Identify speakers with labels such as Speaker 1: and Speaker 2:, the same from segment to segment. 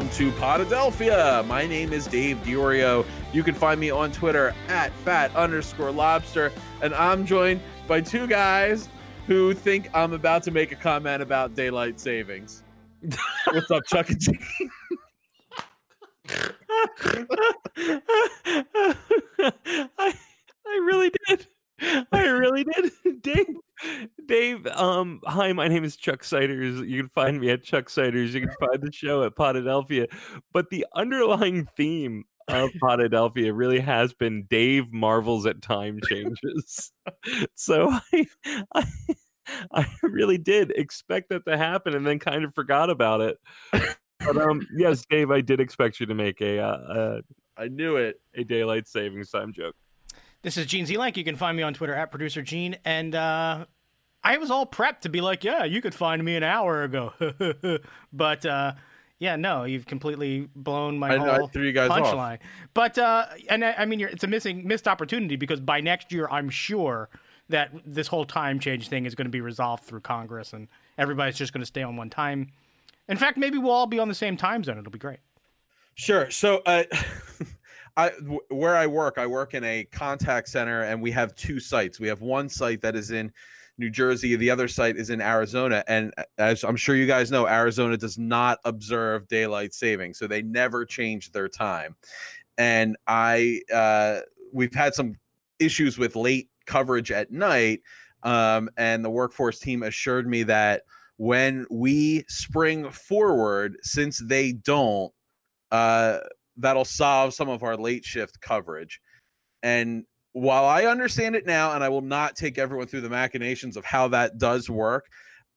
Speaker 1: welcome to Podadelphia. My name is Dave Diorio. You can find me on Twitter at fat underscore lobster, and I'm joined by two guys who think I'm about to make a comment about daylight savings. What's up, Chuck and Jane?
Speaker 2: I, I really did. I really did. Dave, Dave, um, hi, my name is Chuck Siders. You can find me at Chuck Siders. You can find the show at Podadelphia. But the underlying theme of Podadelphia really has been Dave marvels at time changes. so I, I I really did expect that to happen and then kind of forgot about it. But um yes, Dave, I did expect you to make a uh,
Speaker 1: I knew it.
Speaker 2: a daylight savings time joke.
Speaker 3: This is Gene Zelank. You can find me on Twitter at producer Gene. And uh, I was all prepped to be like, yeah, you could find me an hour ago. but uh, yeah, no, you've completely blown my
Speaker 1: I, I
Speaker 3: whole
Speaker 1: threw you guys
Speaker 3: punchline. But uh, and I, I mean, you're, it's a missing missed opportunity because by next year, I'm sure that this whole time change thing is going to be resolved through Congress, and everybody's just going to stay on one time. In fact, maybe we'll all be on the same time zone. It'll be great.
Speaker 1: Sure. So, uh, I where I work, I work in a contact center, and we have two sites. We have one site that is in New Jersey. The other site is in Arizona, and uh, as I'm sure you guys know, Arizona does not observe daylight saving, so they never change their time. And I, uh, we've had some issues with late coverage at night, um, and the workforce team assured me that when we spring forward, since they don't, uh, that'll solve some of our late shift coverage. And while I understand it now, and I will not take everyone through the machinations of how that does work,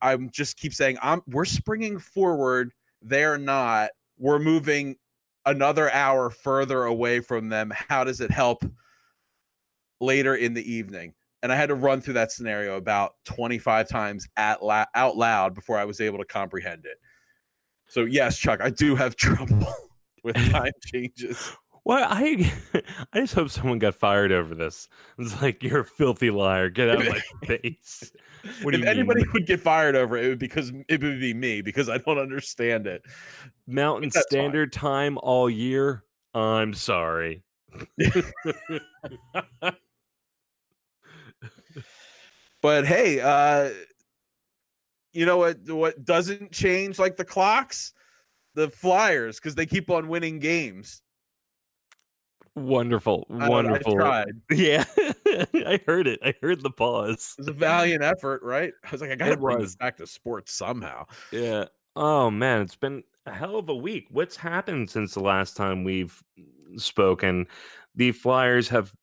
Speaker 1: I'm just keep saying I'm we're springing forward. They're not. We're moving another hour further away from them. How does it help later in the evening? And I had to run through that scenario about 25 times at la- out loud before I was able to comprehend it. So yes, Chuck, I do have trouble with time changes.
Speaker 2: Well, I I just hope someone got fired over this. It's like you're a filthy liar. Get out of my face. What
Speaker 1: if anybody would get fired over it, it would because it would be me because I don't understand it.
Speaker 2: Mountain
Speaker 1: that's fine.
Speaker 2: Standard Time all year? I'm sorry.
Speaker 1: But hey, uh you know what what doesn't change like the clocks? The Flyers because they keep on winning games.
Speaker 2: Wonderful,
Speaker 1: I- I
Speaker 2: wonderful.
Speaker 1: tried.
Speaker 2: Yeah, I heard it. I heard the pause.
Speaker 1: It was a valiant effort, right? I was like, I gotta bring
Speaker 2: was.
Speaker 1: this back to sports somehow.
Speaker 2: Yeah. Oh man, it's been a hell of a week. What's happened since the last time we've spoken? The Flyers have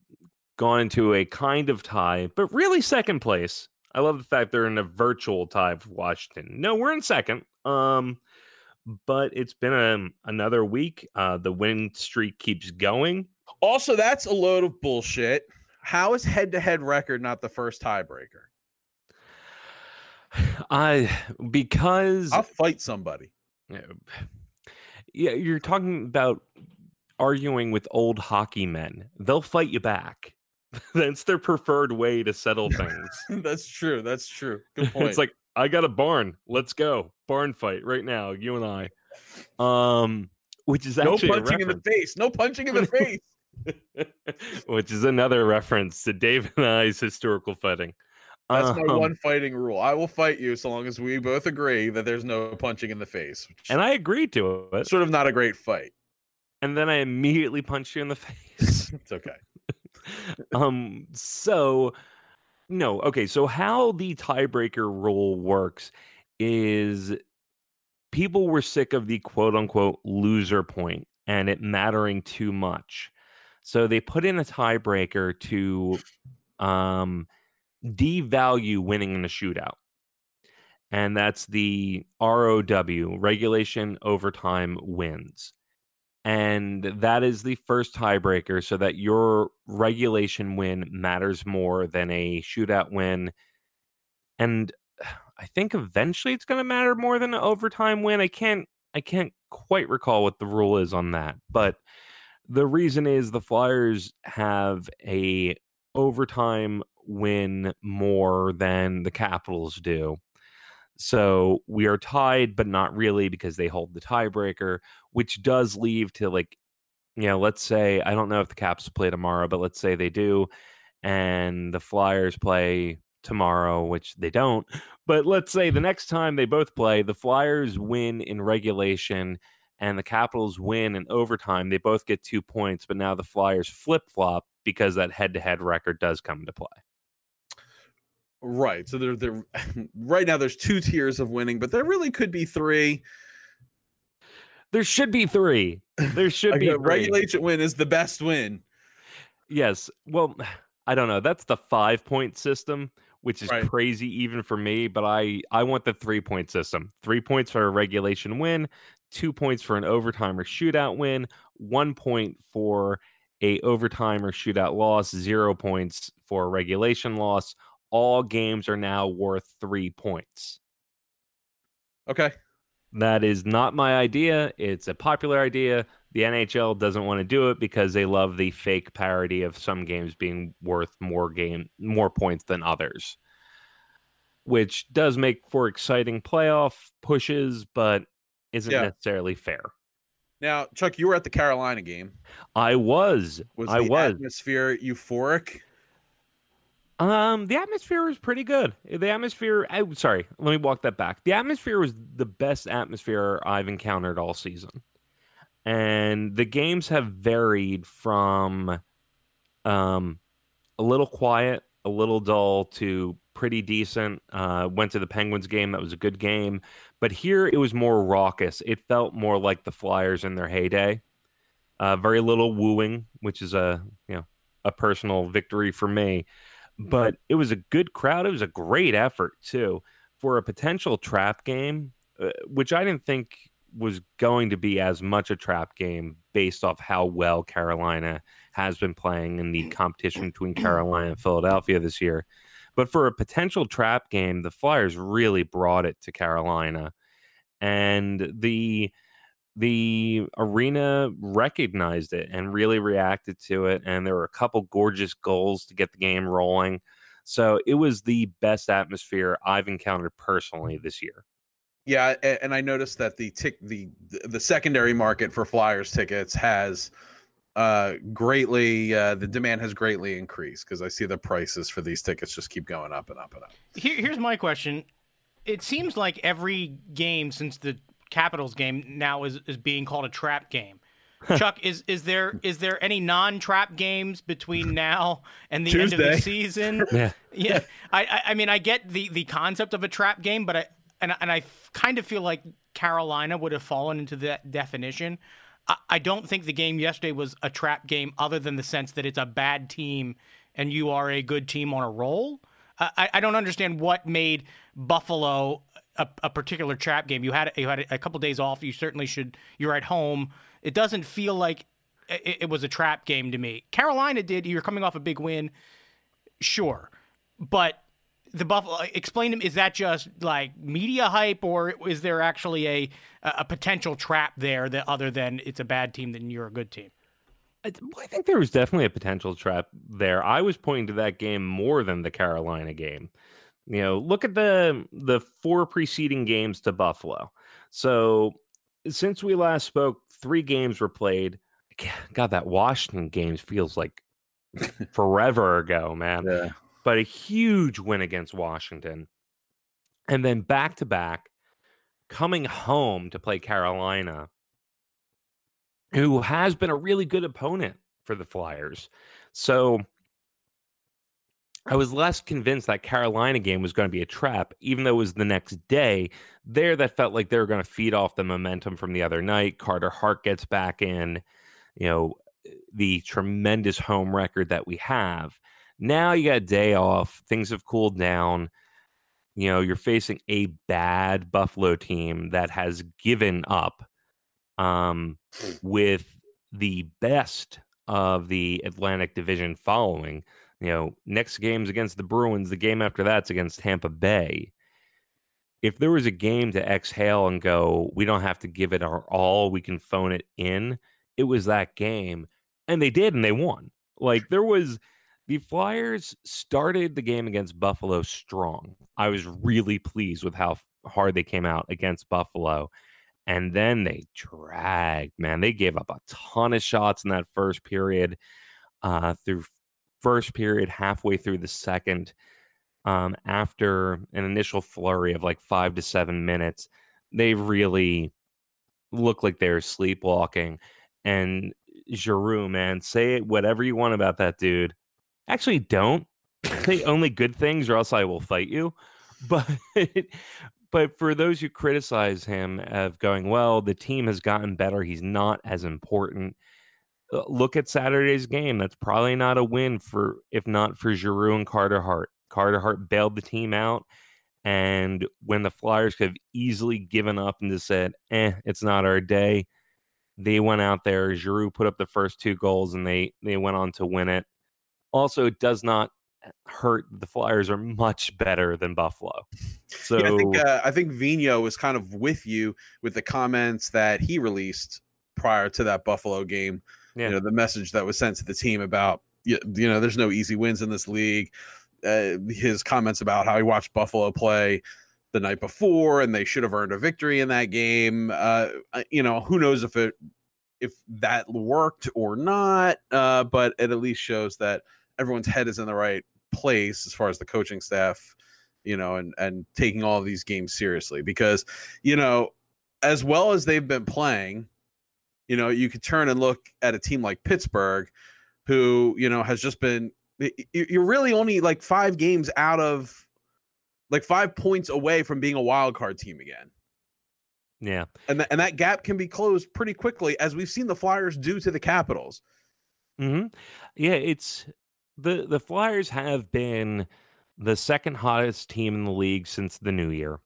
Speaker 2: gone into a kind of tie, but really second place. I love the fact they're in a virtual tie with Washington. No, we're in second. Um, but it's been a, another week. Uh, the winning streak keeps going.
Speaker 1: Also, that's a load of bullshit. How is head-to-head record not the first tiebreaker?
Speaker 2: I because
Speaker 1: I'll fight somebody.
Speaker 2: Yeah. Yeah, you're talking about arguing with old hockey men. They'll fight you back. That's their preferred way to settle things.
Speaker 1: that's true. That's true. Good point.
Speaker 2: it's like, I got a barn. Let's go. Barn fight right now, you and I. Um which is
Speaker 1: no
Speaker 2: actually a
Speaker 1: punching in the face. No punching in the face.
Speaker 2: which is another reference to Dave and I's historical fighting.
Speaker 1: That's my
Speaker 2: Um,
Speaker 1: one fighting rule. I will fight you so long as we both agree that there's no punching in the face.
Speaker 2: And I agreed to it.
Speaker 1: sort of not a great fight.
Speaker 2: And then I immediately punched you in the face.
Speaker 1: It's okay.
Speaker 2: um so no okay so how the tiebreaker rule works is people were sick of the quote unquote loser point and it mattering too much. So they put in a tiebreaker to um devalue winning in a shootout. And that's the ROW regulation overtime wins and that is the first tiebreaker so that your regulation win matters more than a shootout win. And i think eventually it's going to matter more than an overtime win. I can't i can't quite recall what the rule is on that but the reason is the flyers have a overtime win more than the capitals do So we are tied, but not really because they hold the tiebreaker, which does leave to like, you know, let's say, I don't know if the Caps play tomorrow, but let's say they do, and the Flyers play tomorrow, which they don't. But let's say the next time they both play, the Flyers win in regulation and the Capitals win in overtime. They both get two points, but now the Flyers flip flop because that head to head record does come into play.
Speaker 1: Right. So there, there, right now there's two tiers of winning, but there really could be three.
Speaker 2: There should be three. There should be
Speaker 1: regulation win is the best win.
Speaker 2: Yes. Well, I don't know. That's the five point system, which is
Speaker 1: Right.
Speaker 2: crazy even for me. But I I want the three point system. Three points for a regulation win, two points for an overtime or shootout win, one point for a overtime or shootout loss, zero points for a regulation loss. All games are now worth three points.
Speaker 1: Okay.
Speaker 2: That is not my idea. It's a popular idea. The NHL doesn't want to do it because they love the fake parody of some games being worth more game more points than others. Which does make for exciting playoff pushes, but isn't
Speaker 1: Yeah.
Speaker 2: necessarily fair.
Speaker 1: Now, Chuck, you were at the Carolina game.
Speaker 2: I was.
Speaker 1: Was
Speaker 2: I
Speaker 1: the
Speaker 2: was.
Speaker 1: atmosphere euphoric?
Speaker 2: Um, the atmosphere was pretty good. The atmosphere, I, sorry, let me walk that back. The atmosphere was the best atmosphere I've encountered all season. And the games have varied from um a little quiet, a little dull to pretty decent. Uh went to the Penguins game, that was a good game, but here it was more raucous. It felt more like the Flyers in their heyday. Uh very little wooing, which is a, you know, a personal victory for me but it was a good crowd. It was a great effort too for a potential trap game, uh, which I didn't think was going to be as much a trap game based off how well Carolina has been playing in the competition between Carolina and Philadelphia this year. But for a potential trap game, the Flyers really brought it to Carolina, and the the arena recognized it and really reacted to it and there were a couple gorgeous goals to get the game rolling so it was the best atmosphere i've encountered personally this year
Speaker 1: Yeah, and I noticed that the tick the the secondary market for Flyers tickets has uh greatly uh the demand has greatly increased because I see the prices for these tickets just keep going up and up and up.
Speaker 3: Here, here's my question. It seems like every game since the Capitals game now is, is being called a trap game. Chuck, is is there is there any non-trap games between now and the end of the season?
Speaker 2: yeah
Speaker 3: Yeah, I, I I mean I get the the concept of a trap game, but I and and I f- kind of feel like Carolina would have fallen into that definition. I, I don't think the game yesterday was a trap game, other than the sense that it's a bad team and you are a good team on a roll. I- I don't understand what made Buffalo a, a particular trap game. You had you had a couple days off. You certainly should. You're at home. It doesn't feel like it, it was a trap game to me. Carolina did. You're coming off a big win sure but the buffalo explain to me is that just like media hype or is there actually a a potential trap there that other than it's a bad team then you're a good team
Speaker 2: I, I think there was definitely a potential trap there i was pointing to that game more than the carolina game you know look at the the four preceding games to buffalo so since we last spoke three games were played god that washington games feels like forever ago man
Speaker 1: Yeah.
Speaker 2: but a huge win against Washington. And then back to back, coming home to play Carolina, who has been a really good opponent for the Flyers. So I was less convinced that Carolina game was going to be a trap, even though it was the next day. There, that felt like they were going to feed off the momentum from the other night. Carter Hart gets back in, you know, the tremendous home record that we have. Now you got a day off. Things have cooled down. You know, you're facing a bad Buffalo team that has given up um, with the best of the Atlantic Division following. You know, next game's against the Bruins. The game after that's against Tampa Bay. If there was a game to exhale and go, we don't have to give it our all, we can phone it in, it was that game. And they did, and they won. Like, there was the Flyers started the game against Buffalo strong. I was really pleased with how hard they came out against Buffalo. And then they dragged, man. They gave up a ton of shots in that first period, uh, through first period, halfway through the second. Um, after an initial flurry of like five to seven minutes, they really look like they're sleepwalking. And Giroux, man, say whatever you want about that dude. Actually, don't say only good things, or else I will fight you. But but for those who criticize him of going, well, the team has gotten better. He's not as important. Uh, look at Saturday's game. That's probably not a win for if not for Giroux and Carter Hart. Carter Hart bailed the team out. And when the Flyers could have easily given up and just said, eh, it's not our day, they went out there. Giroux put up the first two goals and they they went on to win it. Also, it does not hurt. The Flyers are much better than Buffalo. So
Speaker 1: yeah, I think uh, I think Vino was kind of with you with the comments that he released prior to that Buffalo game. Yeah. You know, the message that was sent to the team about you, know, there's no easy wins in this league. Uh, his comments about how he watched Buffalo play the night before and they should have earned a victory in that game. Uh, you know, who knows if it if that worked or not, uh, but it at least shows that everyone's head is in the right place as far as the coaching staff, you know, and and taking all these games seriously because, you know, as well as they've been playing, you know, you could turn and look at a team like Pittsburgh, who you know has just been. You're really only like five games out of, like five points away from being a wild card team again.
Speaker 2: Yeah.
Speaker 1: And, th- and that gap can be closed pretty quickly, as we've seen the Flyers do to the Capitals.
Speaker 2: hmm Yeah, it's the the Flyers have been the second hottest team in the league since the new year.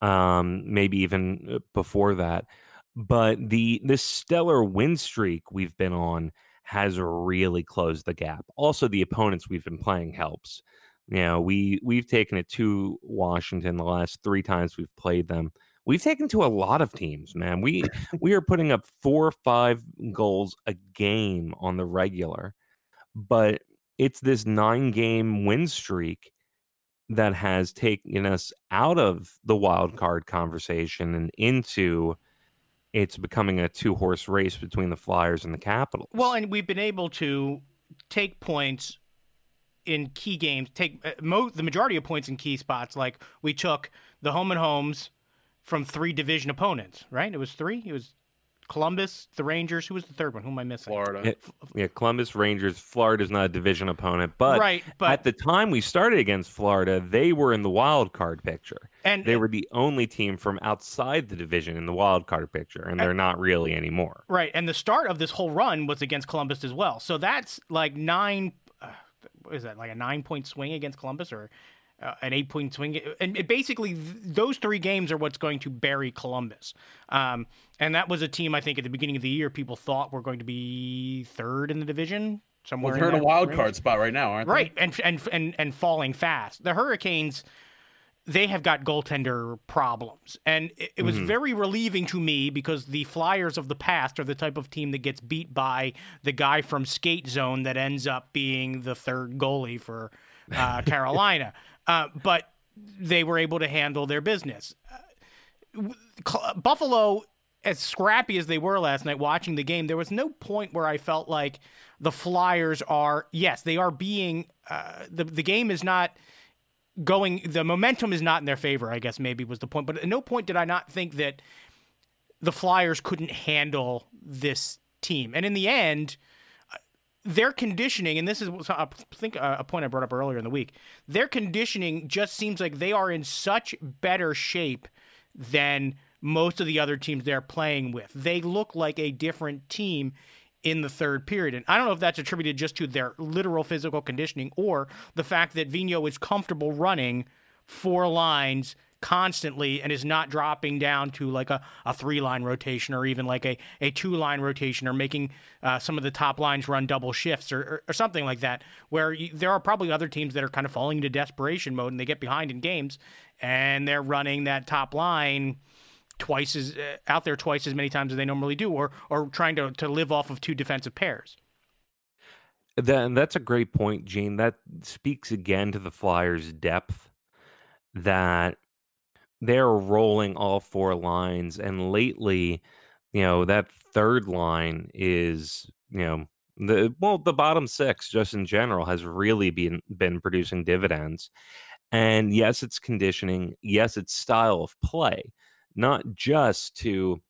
Speaker 2: Um, maybe even uh, before that. But the this stellar win streak we've been on has really closed the gap. Also, the opponents we've been playing helps. You know, we we've taken it to Washington the last three times we've played them. We've taken to a lot of teams, man. We we are putting up four or five goals a game on the regular, but it's this nine game win streak that has taken us out of the wild card conversation and into it's becoming a two horse race between the Flyers and the Capitals.
Speaker 3: Well, and we've been able to take points in key games, take uh, mo- the majority of points in key spots. Like we took the home and homes from three division opponents, right? It was three. It was Columbus, the Rangers. Who was the third one? Who am I missing?
Speaker 1: Florida.
Speaker 2: Yeah, yeah Columbus Rangers. Florida's not a division opponent, but,
Speaker 3: right, but
Speaker 2: at the time we started against Florida, they were in the wild card picture,
Speaker 3: and
Speaker 2: they were the only team from outside the division in the wild card picture, and they're not really anymore.
Speaker 3: Right, and the start of this whole run was against Columbus as well. So that's like nine. Uh, is that like a nine point swing against Columbus, or uh, an eight point swing. And it basically, th- those three games are what's going to bury Columbus. Um, and that was a team I think at the beginning of the year people thought were going to be third in the division. Somewhere
Speaker 1: well, they're in,
Speaker 3: in
Speaker 1: a wild
Speaker 3: range.
Speaker 1: card spot right now, aren't
Speaker 3: right.
Speaker 1: they?
Speaker 3: Right, and and and and falling fast. The Hurricanes they have got goaltender problems. And it, it was mm-hmm. very relieving to me because the Flyers of the past are the type of team that gets beat by the guy from Skate Zone that ends up being the third goalie for uh, Carolina. Uh, but they were able to handle their business. Uh, Buffalo, as scrappy as they were last night watching the game, there was no point where I felt like the Flyers are, yes, they are being, uh, the, the game is not going, the momentum is not in their favor, I guess maybe was the point. But at no point did I not think that the Flyers couldn't handle this team. And in the end, their conditioning, and this is I think uh, a point I brought up earlier in the week. Their conditioning just seems like they are in such better shape than most of the other teams they're playing with. They look like a different team in the third period. And I don't know if that's attributed just to their literal physical conditioning or the fact that Vino is comfortable running four lines constantly and is not dropping down to like a, a three line rotation or even like a, a two line rotation or making uh, some of the top lines run double shifts or, or, or something like that, where you, there are probably other teams that are kind of falling into desperation mode and they get behind in games and they're running that top line twice as uh, out there twice as many times as they normally do or or trying to, to live off of two defensive pairs.
Speaker 2: Then that's a great point, Gene. That speaks again to the Flyers' depth that they're rolling all four lines. And lately, you know, that third line is, you know, the well, the bottom six just in general has really been been producing dividends. And yes, it's conditioning. Yes, it's style of play, not just to.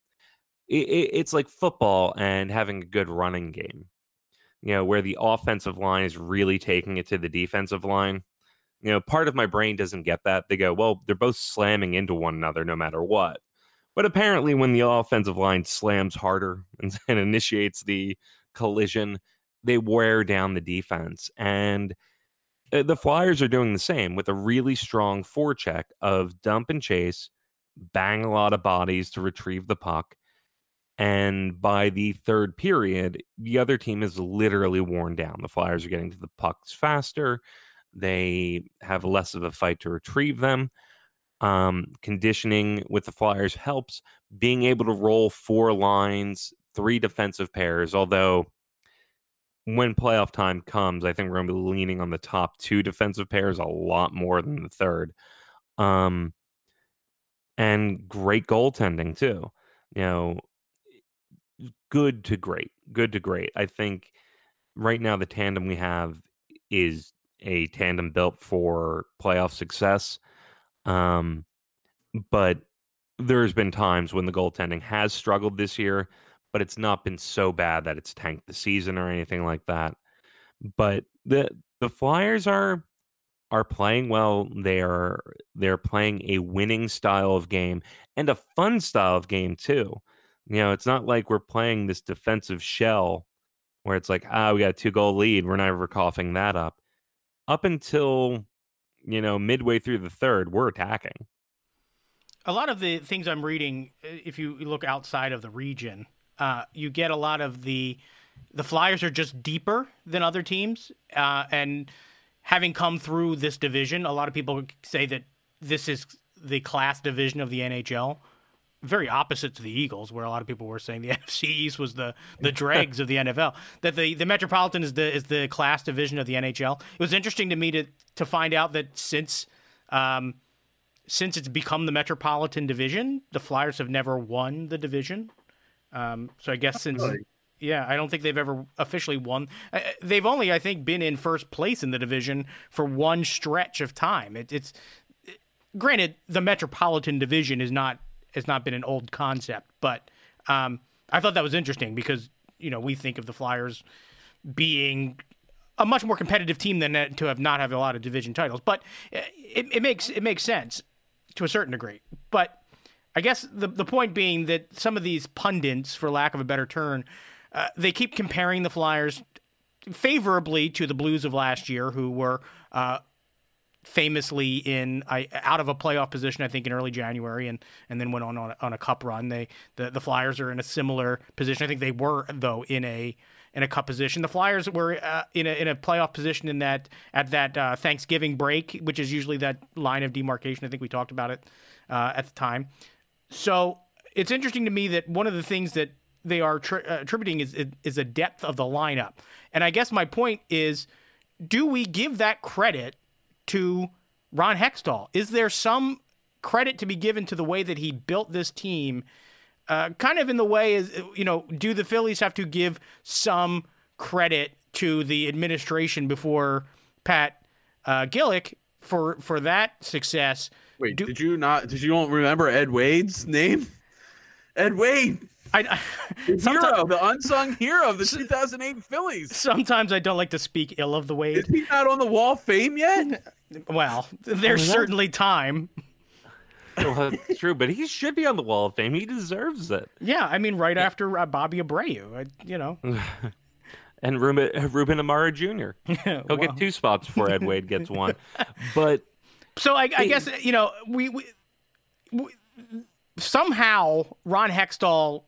Speaker 2: It, it's like football and having a good running game, you know, where the offensive line is really taking it to the defensive line. You know, part of my brain doesn't get that. They go, well, they're both slamming into one another no matter what. But apparently, when the offensive line slams harder and, and initiates the collision, they wear down the defense. And uh, the Flyers are doing the same with a really strong forecheck of dump and chase, bang a lot of bodies to retrieve the puck. And by the third period, the other team is literally worn down. The Flyers are getting to the pucks faster. They have less of a fight to retrieve them. Um, conditioning with the Flyers helps. Being able to roll four lines, three defensive pairs, although when playoff time comes, I think we're going to be leaning on the top two defensive pairs a lot more than the third. Um, and great goaltending too. You know, good to great, good to great. I think right now the tandem we have is a tandem built for playoff success. Um, but there's been times when the goaltending has struggled this year but it's not been so bad that it's tanked the season or anything like that. But the the Flyers are are playing well. They are they're playing a winning style of game and a fun style of game too. You know, it's not like we're playing this defensive shell where it's like, ah, we got a two goal lead. We're never coughing that up. Up until, you know, midway through the third, we're attacking.
Speaker 3: A lot of the things I'm reading, if you look outside of the region, uh, you get a lot of the the Flyers are just deeper than other teams, uh, and having come through this division, a lot of people say that this is the class division of the NHL. Very opposite to the Eagles, where a lot of people were saying the NFC East was the the dregs of the NFL. That the, the Metropolitan is the is the class division of the NHL. It was interesting to me to to find out that since um, since it's become the Metropolitan Division, the Flyers have never won the division. Um, so I guess since yeah, I don't think they've ever officially won. Uh, they've only, I think, been in first place in the division for one stretch of time. It, it's it, granted the Metropolitan Division is not has not been an old concept, but um, I thought that was interesting because you know we think of the Flyers being a much more competitive team than to have not have a lot of division titles, but uh, it, it makes it makes sense to a certain degree, but I guess the the point being that some of these pundits, for lack of a better term, uh, they keep comparing the Flyers favorably to the Blues of last year, who were uh, famously in uh, out of a playoff position, I think, in early January, and and then went on on a, on a cup run. They the, the Flyers are in a similar position. I think they were though in a in a cup position. The Flyers were uh, in a in a playoff position in that at that uh, Thanksgiving break, which is usually that line of demarcation. I think we talked about it uh, at the time. So it's interesting to me that one of the things that they are tri- uh, attributing is is a depth of the lineup, and I guess my point is, do we give that credit to Ron Hextall? Is there some credit to be given to the way that he built this team? Uh, kind of in the way is you know, do the Phillies have to give some credit to the administration before Pat uh, Gillick for for that success?
Speaker 1: Wait, do, did you not? Did you don't remember Ed Wade's name? Ed Wade. I, I the hero, the unsung hero of the 2008 Phillies.
Speaker 3: Sometimes I don't like to speak ill of the Wade.
Speaker 1: Is he not on the Wall of Fame yet?
Speaker 3: Well, there's certainly time.
Speaker 2: well, that's true, but he should be on the Wall of Fame. He deserves it.
Speaker 3: Yeah, I mean, right after uh, Bobby Abreu, I, you know.
Speaker 2: and Ruben, Ruben Amaro Jr. He'll well. get two spots before Ed Wade gets one. But
Speaker 3: so I, I guess you know we, we, we somehow Ron Hextall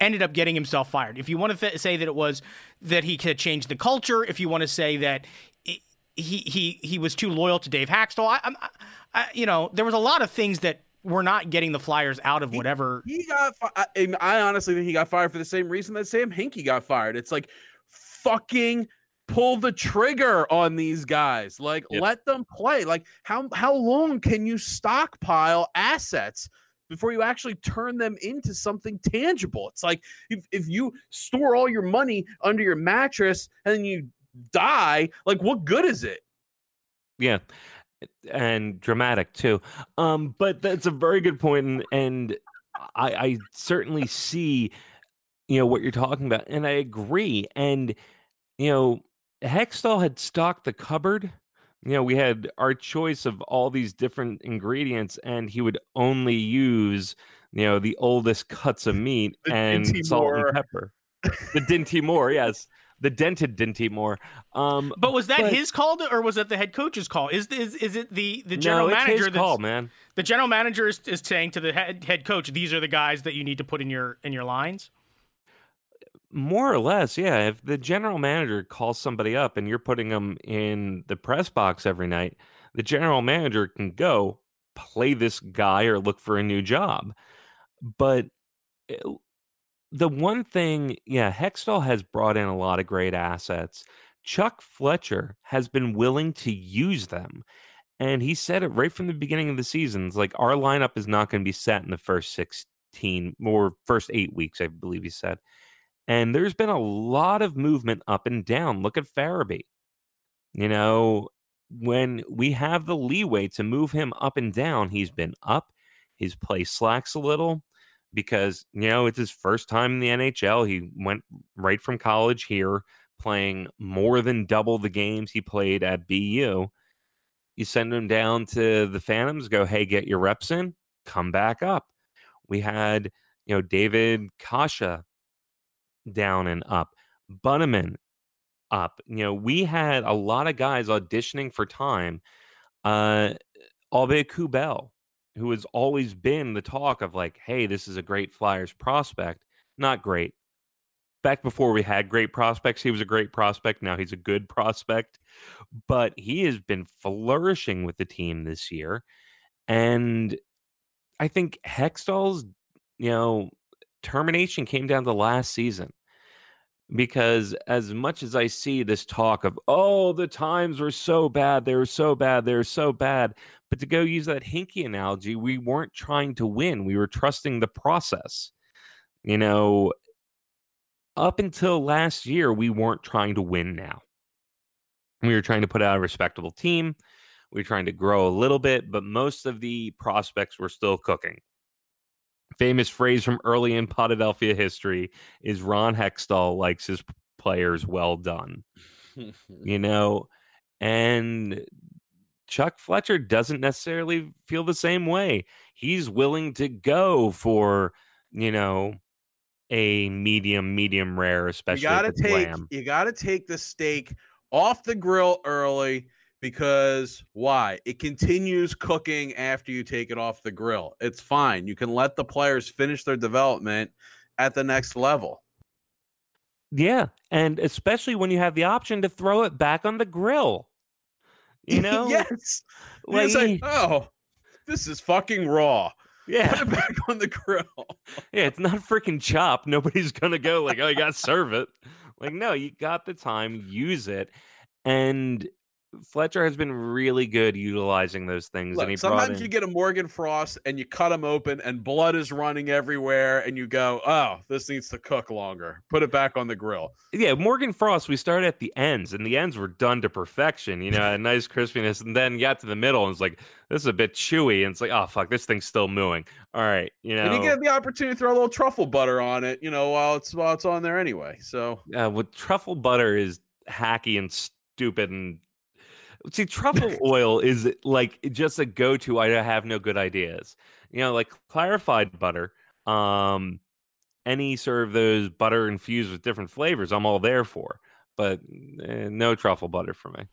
Speaker 3: ended up getting himself fired. If you want to th- say that it was that he could change the culture, if you want to say that he he he was too loyal to Dave Hakstol, I, I, I, you know there was a lot of things that were not getting the Flyers out of whatever.
Speaker 1: He, he got. I, I honestly think he got fired for the same reason that Sam Hinkie got fired. It's like fucking pull the trigger on these guys. Like
Speaker 2: Yep.
Speaker 1: let them play. Like how how long can you stockpile assets before you actually turn them into something tangible? It's like if if you store all your money under your mattress and then you die, like what good is it?
Speaker 2: Yeah. And dramatic too. Um, but that's a very good point, and, and I, I certainly see, you know, what you're talking about, and I agree. And you know, Hextall had stocked the cupboard. You know, we had our choice of all these different ingredients, and he would only use, you know, the oldest cuts of meat
Speaker 1: The
Speaker 2: and
Speaker 1: Dinty
Speaker 2: salt
Speaker 1: Moore.
Speaker 2: and pepper. The Dinty Moore, yes, the dented Dinty Moore. Um,
Speaker 3: But was that
Speaker 2: But-
Speaker 3: his call, to, or was that the head coach's call? Is is is it the the general
Speaker 2: no, it's
Speaker 3: manager
Speaker 2: his
Speaker 3: that's
Speaker 2: call, man.
Speaker 3: the general manager is, is saying to the head head coach, these are the guys that you need to put in your in your lines?
Speaker 2: More or less, yeah. If the general manager calls somebody up and you're putting them in the press box every night, the general manager can go play this guy or look for a new job. But eh, the one thing, yeah, Hextall has brought in a lot of great assets. Chuck Fletcher has been willing to use them. And he said it right from the beginning of the season. It's like our lineup is not going to be set in the first 16 or first eight weeks, I believe he said. And there's been a lot of movement up and down. Look at Farabee. You know, when we have the leeway to move him up and down, he's been up. His play slacks a little because, you know, it's his first time in the NHL. He went right from college here, playing more than double the games he played at BU. You send him down to the Phantoms, go, hey, get your reps in, come back up. We had, you know, David Kasha down and up. Bunnaman up. You know, we had a lot of guys auditioning for time. Uh Aube-Kubel, who has always been the talk of like, hey, this is a great Flyers prospect. Not great. Back before we had great prospects, he was a great prospect. Now he's a good prospect. But he has been flourishing with the team this year. And I think Hextall's, you know, termination came down to last season because as much as I see this talk of, oh, the times were so bad, they were so bad, they were so bad. But to go use that Hinkie analogy, we weren't trying to win. We were trusting the process. You know, up until last year, we weren't trying to win now. We were trying to put out a respectable team. We were trying to grow a little bit, but most of the prospects were still cooking famous phrase from early in Philadelphia history is Ron Hextall likes his players well done. You know, and Chuck Fletcher doesn't necessarily feel the same way. He's willing to go for, you know, a medium, medium rare,
Speaker 1: you
Speaker 2: especially
Speaker 1: gotta take
Speaker 2: lamb.
Speaker 1: you gotta take the steak off the grill early because why it continues cooking after you take it off the grill it's fine you can let the players finish their development at the next level
Speaker 2: Yeah, and especially when you have the option to throw it back on the grill. You know,
Speaker 1: yes
Speaker 2: like,
Speaker 1: it's like oh this is fucking raw
Speaker 2: yeah,
Speaker 1: put it back on the grill
Speaker 2: Yeah, it's not freaking chop. Nobody's gonna go like, oh, you gotta serve it. Like, no, you got the time, use it. And Fletcher has been really good utilizing those things.
Speaker 1: Look,
Speaker 2: and he
Speaker 1: sometimes
Speaker 2: in,
Speaker 1: you get a Morgan Frost and you cut them open and blood is running everywhere and you go, oh, this needs to cook longer. Put it back on the grill.
Speaker 2: yeah, Morgan Frost. We started at the ends, and the ends were done to perfection. You know, a nice crispiness, and then got to the middle, and it's like this is a bit chewy, and it's like, oh fuck, this thing's still mooing. All right, you know,
Speaker 1: And you get the opportunity to throw a little truffle butter on it, you know, while it's while it's on there anyway. So
Speaker 2: uh, with truffle butter is hacky and stupid and see truffle oil is like just a go-to i have no good ideas you know like clarified butter um any sort of those butter infused with different flavors i'm all there for but eh, no truffle butter for me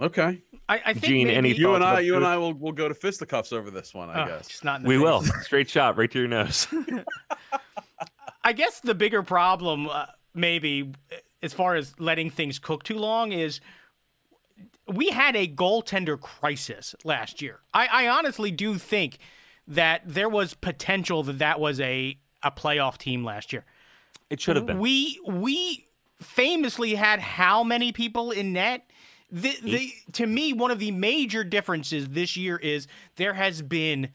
Speaker 1: okay.
Speaker 3: I, I think
Speaker 2: Gene, any
Speaker 1: You and I
Speaker 2: about
Speaker 1: you and? I will will go to fisticuffs over this one, I
Speaker 3: Oh,
Speaker 1: guess.
Speaker 3: just not in the
Speaker 2: we
Speaker 3: face.
Speaker 2: will straight shot right to your nose
Speaker 3: I guess the bigger problem, uh, maybe, as far as letting things cook too long, is we had a goaltender crisis last year. I, I honestly do think that there was potential that that was a a playoff team last year.
Speaker 2: it should have been
Speaker 3: We we famously had how many people in net? The, the to me one of the major differences this year is there has been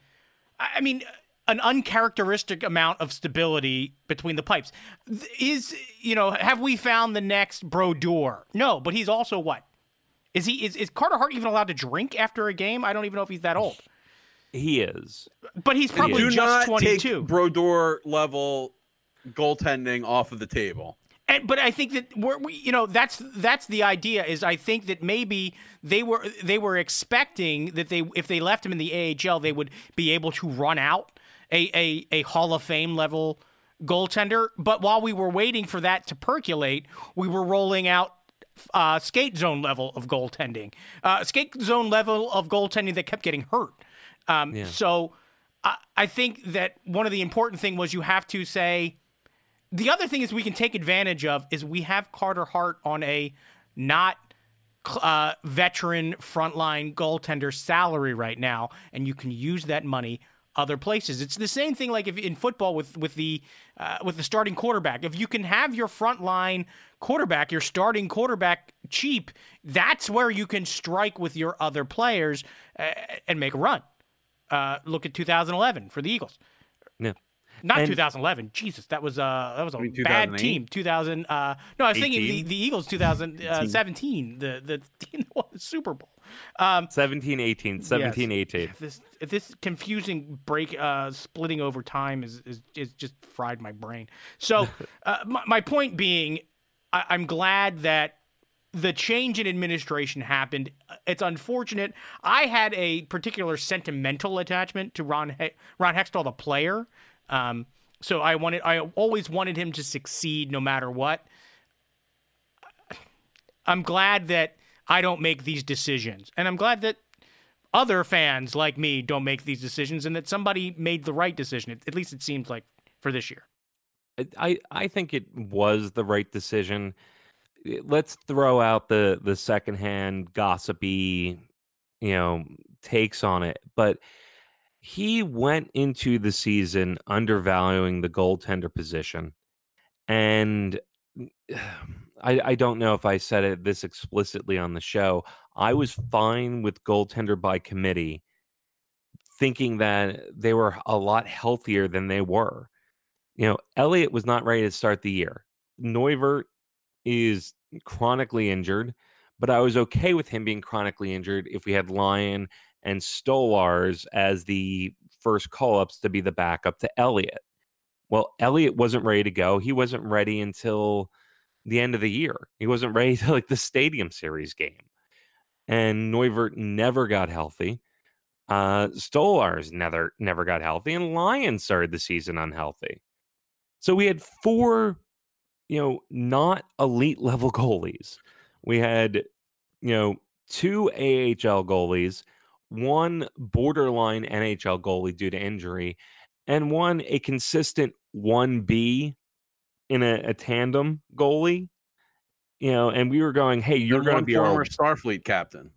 Speaker 3: I mean an uncharacteristic amount of stability between the pipes. Is you know, have we found the next Brodeur? No, but he's also what? Is he is, is Carter Hart even allowed to drink after a game? I don't even know if he's that old.
Speaker 2: He is.
Speaker 3: But he's probably
Speaker 1: Do
Speaker 3: just 22.
Speaker 1: take Brodeur level goaltending off of the table.
Speaker 3: And, but I think that we're, we, you know, that's that's the idea. Is I think that maybe they were they were expecting that they if they left him in the AHL, they would be able to run out a a, a Hall of Fame level goaltender. But while we were waiting for that to percolate, we were rolling out uh, skate zone level of goaltending, uh, skate zone level of goaltending that kept getting hurt. Um,
Speaker 2: Yeah.
Speaker 3: So I, I think that one of the important thing was you have to say. The other thing is we can take advantage of is we have Carter Hart on a not uh, veteran frontline goaltender salary right now, and you can use that money other places. It's the same thing like if in football with with the uh, with the starting quarterback. If you can have your front line quarterback, your starting quarterback cheap, that's where you can strike with your other players uh, and make a run. Uh, look at 2011 for the Eagles.
Speaker 2: Yeah.
Speaker 3: Not
Speaker 2: And-
Speaker 3: 2011. Jesus, that was uh that was a
Speaker 1: mean
Speaker 3: bad team. 2000. Uh, no, I was thinking the, the Eagles 2017. The the team that won the Super Bowl. Um,
Speaker 2: 17 18. 17 18.
Speaker 3: this this confusing break uh splitting over time is is, is just fried my brain. So uh, my, my point being I, i'm glad that the change in administration happened. It's unfortunate. I had a particular sentimental attachment to ron he- ron hextall the player. Um so i wanted i always wanted him to succeed no matter what. I'm glad that i don't make these decisions and i'm glad that other fans like me don't make these decisions and that somebody made the right decision. At- least it seems like for this year.
Speaker 2: I I think it was the right decision. Let's throw out the the secondhand gossipy, you know, takes on it. But he went into the season undervaluing the goaltender position, and I I don't know if I said it this explicitly on the show. I was fine with goaltender by committee, thinking that they were a lot healthier than they were you know, Elliott was not ready to start the year. Neuvirth is chronically injured, but I was okay with him being chronically injured if we had Lyon and Stolarz as the first call ups to be the backup to Elliott. Well, Elliott wasn't ready to go. He wasn't ready until the end of the year. He wasn't ready to like the Stadium Series game. And Neuvirth never got healthy. Uh, Stolarz never never got healthy, and Lyon started the season unhealthy. So we had four, you know, not elite level goalies. We had, you know, two AHL goalies, one borderline NHL goalie due to injury, and one a consistent 1B in a, a tandem goalie. You know, and we were going, hey, you're going to be our
Speaker 1: former Starfleet captain.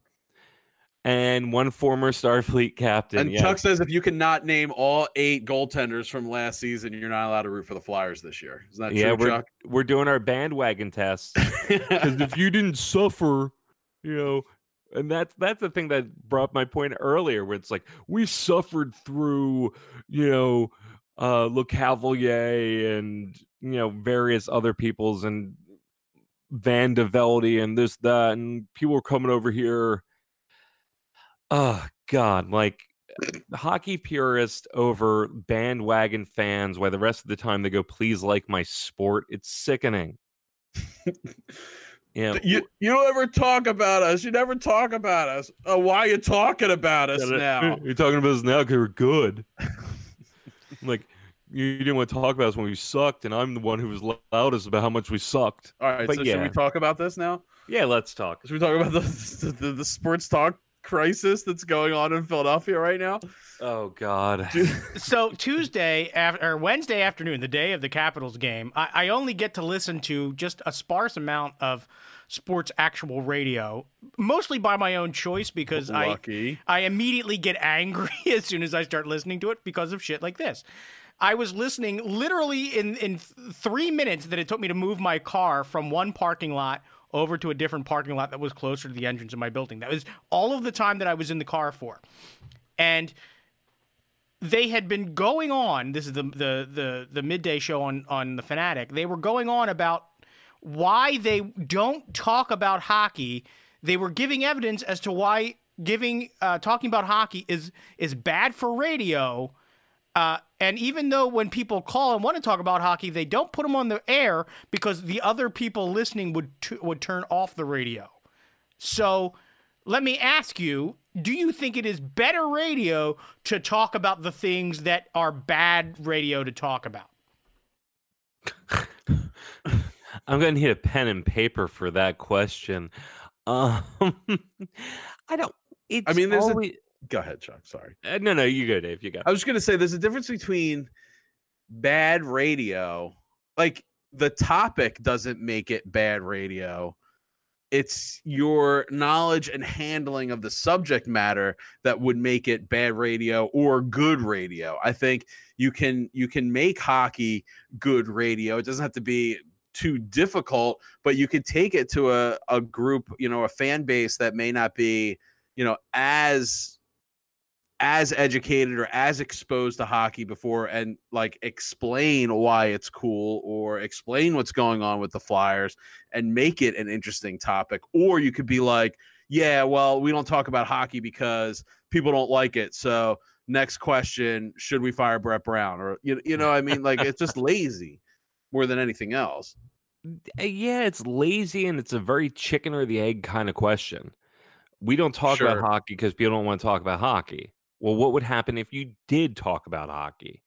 Speaker 2: and one former Starfleet captain.
Speaker 1: And
Speaker 2: yes.
Speaker 1: Chuck says if you cannot name all eight goaltenders from last season, you're not allowed to root for the Flyers this year. Is that
Speaker 2: yeah,
Speaker 1: true,
Speaker 2: we're
Speaker 1: Chuck?
Speaker 2: we're doing our bandwagon test. because if you didn't suffer, you know, and that's that's the thing that brought my point earlier, where it's like we suffered through, you know, uh Lecavalier and you know various other people's and VandeVelde and this that and people were coming over here. Oh God, like hockey purist over bandwagon fans, while the rest of the time they go, please like my sport. It's sickening. Yeah,
Speaker 1: You you don't ever talk about us. You never talk about us. Oh, why are you talking about us now?
Speaker 2: You're talking about us now because we're good. like you didn't want to talk about us when we sucked, and I'm the one who was loudest about how much we sucked.
Speaker 1: All right,
Speaker 2: But
Speaker 1: so should we talk about this now?
Speaker 2: Yeah, let's talk.
Speaker 1: Should we talk about the the, the sports talk crisis that's going on in Philadelphia right now?
Speaker 2: Oh God.
Speaker 3: So Tuesday after or Wednesday afternoon, the day of the Capitals game, I, I only get to listen to just a sparse amount of sports actual radio, mostly by my own choice because I
Speaker 1: Lucky.
Speaker 3: I immediately get angry as soon as I start listening to it because of shit like this. I was listening literally in in three minutes that it took me to move my car from one parking lot over to a different parking lot that was closer to the entrance of my building. That was all of the time that I was in the car for, and they had been going on. This is the the the the midday show on on the Fanatic. They were going on about why they don't talk about hockey. They were giving evidence as to why giving uh, talking about hockey is is bad for radio. Uh, and even though when people call and want to talk about hockey, they don't put them on the air because the other people listening would t- would turn off the radio. So let me ask you do you think it is better radio to talk about the things that are bad radio to talk about?
Speaker 2: I'm going to need a pen and paper for that question. Um, I don't. It's
Speaker 1: I mean, there's
Speaker 2: always,
Speaker 1: a. Go ahead, Chuck. Sorry.
Speaker 2: uh, no, no, you go, Dave. You go.
Speaker 1: I was going to say there's a difference between bad radio, like the topic doesn't make it bad radio. It's your knowledge and handling of the subject matter that would make it bad radio or good radio. I think you can you can make hockey good radio. It doesn't have to be too difficult, but you could take it to a, a group, you know, a fan base that may not be, you know, as as educated or as exposed to hockey before and like explain why it's cool or explain what's going on with the Flyers and make it an interesting topic. Or you could be like, yeah, well, we don't talk about hockey because people don't like it. So next question, should we fire Brett Brown? Or you, you know, I mean, like it's just lazy more than anything else.
Speaker 2: Uh, yeah, it's lazy and it's a very chicken or the egg kind of question. We don't talk
Speaker 1: Sure.
Speaker 2: about hockey because people don't want to talk about hockey. Well, what would happen if you did talk about hockey?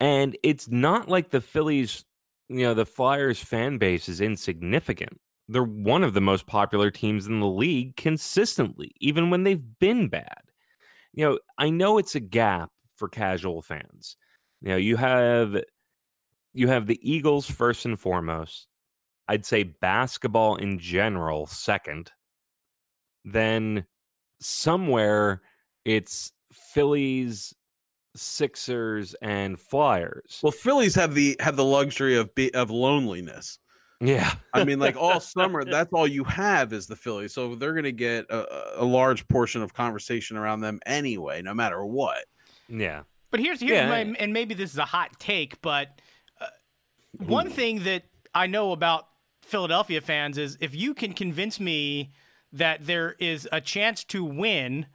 Speaker 2: And it's not like the Phillies, you know, the Flyers fan base is insignificant. They're one of the most popular teams in the league consistently, even when they've been bad. You know, I know it's a gap for casual fans. You know, you have you have the Eagles first and foremost. I'd say basketball in general second. Then somewhere it's Phillies, Sixers, and Flyers.
Speaker 1: Well, Phillies have the have the luxury of be, of loneliness.
Speaker 2: yeah.
Speaker 1: I mean, like all summer, that's all you have is the Phillies. So they're going to get a, a large portion of conversation around them anyway, no matter what.
Speaker 2: Yeah.
Speaker 3: But here's here's
Speaker 2: Yeah.
Speaker 3: my eh. and maybe this is a hot take, but one thing that I know about Philadelphia fans is if you can convince me that there is a chance to win,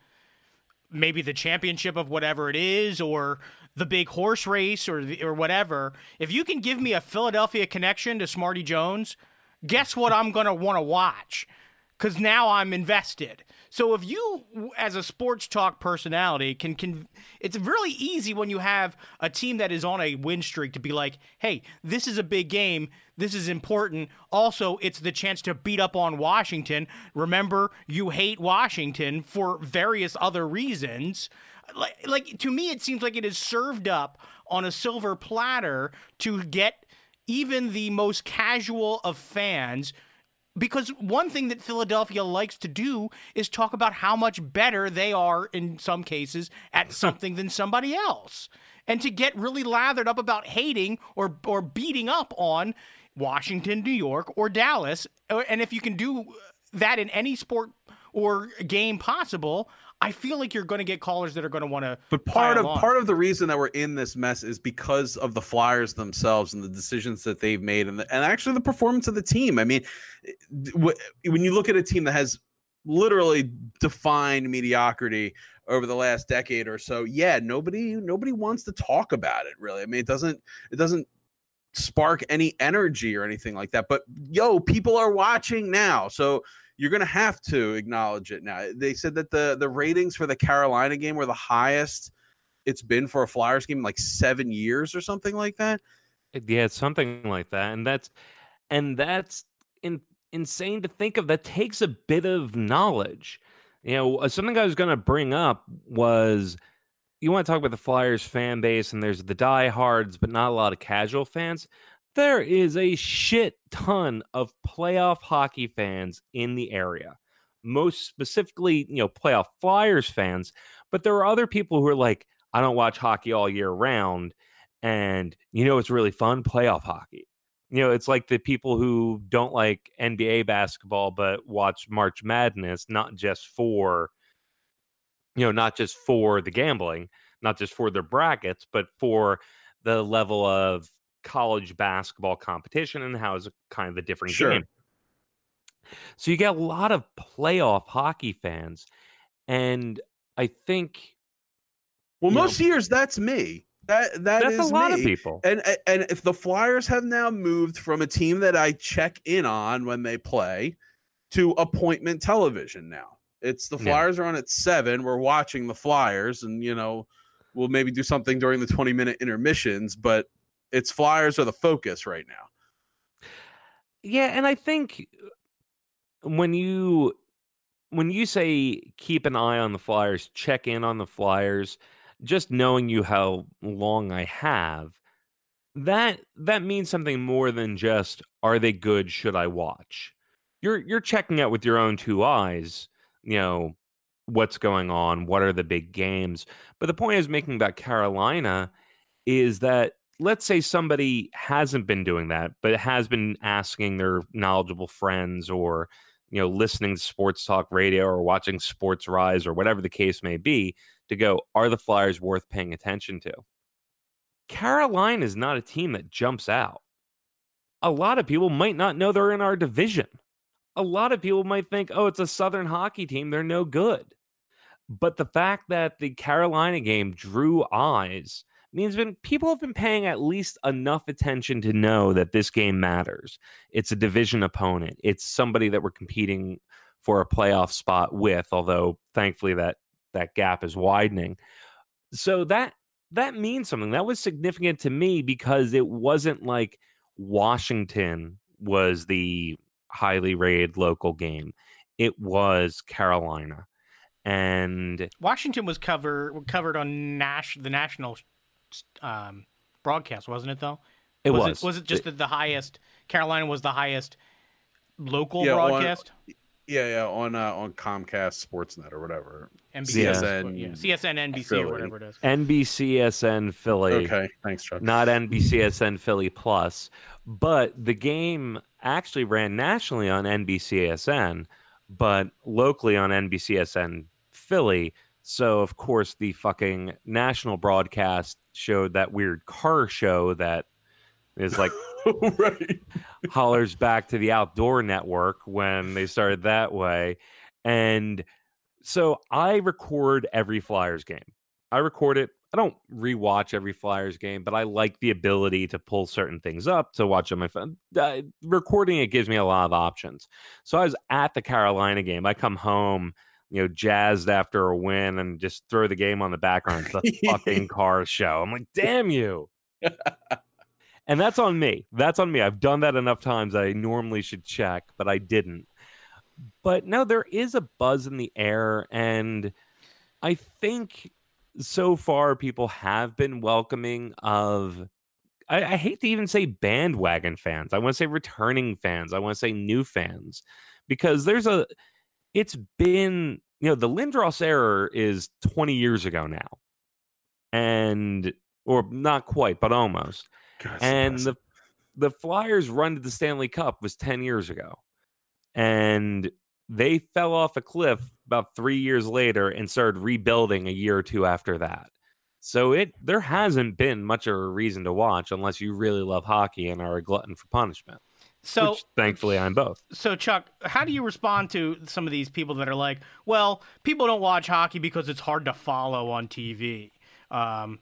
Speaker 3: maybe the championship of whatever it is, or the big horse race, or or whatever. If you can give me a Philadelphia connection to Smarty Jones, guess what I'm gonna want to watch because now I'm invested. So if you, as a sports talk personality, can can, it's really easy when you have a team that is on a win streak to be like, hey, this is a big game. This is important. Also, it's the chance to beat up on Washington. Remember, you hate Washington for various other reasons. Like, like to me, it seems like it is served up on a silver platter to get even the most casual of fans because one thing that Philadelphia likes to do is talk about how much better they are in some cases at something than somebody else. And to get really lathered up about hating or or beating up on Washington, New York, or Dallas, and if you can do that in any sport or game possible, I feel like you're going to get callers that are going to want to.
Speaker 1: But part of part of the reason that we're in this mess is because of the Flyers themselves and the decisions that they've made, and the, and actually the performance of the team. I mean, eh, when you look at a team that has literally defined mediocrity over the last decade or so, yeah, nobody nobody wants to talk about it. Really, I mean, it doesn't it doesn't spark any energy or anything like that. But yo, people are watching now, so you're gonna have to acknowledge it now. They said that the the ratings for the Carolina game were the highest it's been for a Flyers game like seven years or something like that.
Speaker 2: Yeah, something like that. And that's and that's in, insane to think of. That takes a bit of knowledge. You know, uh, something I was going to bring up was you want to talk about the Flyers fan base, and there's the diehards, but not a lot of casual fans. There is a shit ton of playoff hockey fans in the area, most specifically, you know, playoff Flyers fans. But there are other people who are like, I don't watch hockey all year round. And you know it's really fun playoff hockey. You know, it's like the people who don't like NBA basketball but watch March Madness not just for you know, not just for the gambling, not just for their brackets, but for the level of college basketball competition and how it's kind of a different
Speaker 1: Sure.
Speaker 2: game. So you get a lot of playoff hockey fans. And I think
Speaker 1: Well,
Speaker 2: You know-
Speaker 1: most years that's me. That that
Speaker 2: that's a
Speaker 1: is
Speaker 2: lot of people.
Speaker 1: And and if the Flyers have now moved from a team that I check in on when they play to appointment television now. It's the
Speaker 2: Yeah.
Speaker 1: Flyers are on at seven. We're watching the Flyers, and you know, we'll maybe do something during the 20 minute intermissions, but it's Flyers are the focus right now.
Speaker 2: Yeah, and I think uh, when you when you say keep an eye on the Flyers, check in on the Flyers, just knowing you how long I have, that that means something more than just are they good, should I watch? You're you're checking out with your own two eyes, you know, what's going on, what are the big games. But the point I was making about Carolina is that let's say somebody hasn't been doing that, but has been asking their knowledgeable friends or you know listening to sports talk radio or watching Sports Rise or whatever the case may be to go, are the Flyers worth paying attention to? Carolina is not a team that jumps out. A lot of people might not know they're in our division. A lot of people might think, oh, it's a Southern hockey team. They're no good. But the fact that the Carolina game drew eyes means been people have been paying at least enough attention to know that this game matters. It's a division opponent. It's somebody that we're competing for a playoff spot with, although thankfully that that gap is widening. So that that means something. That was significant to me because it wasn't like Washington was the highly rated local game. It was Carolina. And
Speaker 3: Washington was cover covered on Nash the national um, broadcast, wasn't it? Though
Speaker 2: it
Speaker 3: was
Speaker 2: was
Speaker 3: It, was it just the, the highest? Carolina was the highest local
Speaker 1: Yeah, on-
Speaker 3: broadcast.
Speaker 1: Yeah, yeah, on uh, on Comcast Sportsnet or whatever.
Speaker 3: NBC,
Speaker 1: CSN
Speaker 3: yeah, CSN, NBC,
Speaker 1: Philly.
Speaker 3: or whatever it is.
Speaker 2: NBCSN Philly.
Speaker 1: Okay, thanks, Chuck.
Speaker 2: not NBCSN Philly Plus, but the game actually ran nationally on NBCSN, but locally on NBCSN Philly. So of course the fucking national broadcast showed that weird car show that is like
Speaker 1: right.
Speaker 2: hollers back to the outdoor network when they started that way. And so I record every Flyers game. I record it. I don't rewatch every Flyers game, but I like the ability to pull certain things up to watch on my phone. Uh, recording it gives me a lot of options. So I was at the Carolina game. I come home, you know, jazzed after a win and just throw the game on the background. It's a fucking car show. I'm like, damn you. And that's on me. That's on me. I've done that enough times. I normally should check, but I didn't. But no, there is a buzz in the air. And I think so far people have been welcoming of, I, I hate to even say bandwagon fans. I want to say returning fans. I want to say new fans because there's a, it's been, you know, the Lindros error is 20 years ago now. And, or not quite, but almost and the the Flyers run to the Stanley Cup was 10 years ago. And they fell off a cliff about 3 years later and started rebuilding a year or two after that. So it there hasn't been much of a reason to watch unless you really love hockey and are a glutton for punishment.
Speaker 3: So,
Speaker 2: which thankfully I'm both.
Speaker 3: so Chuck, how do you respond to some of these people that are like, "Well, people don't watch hockey because it's hard to follow on TV." Um,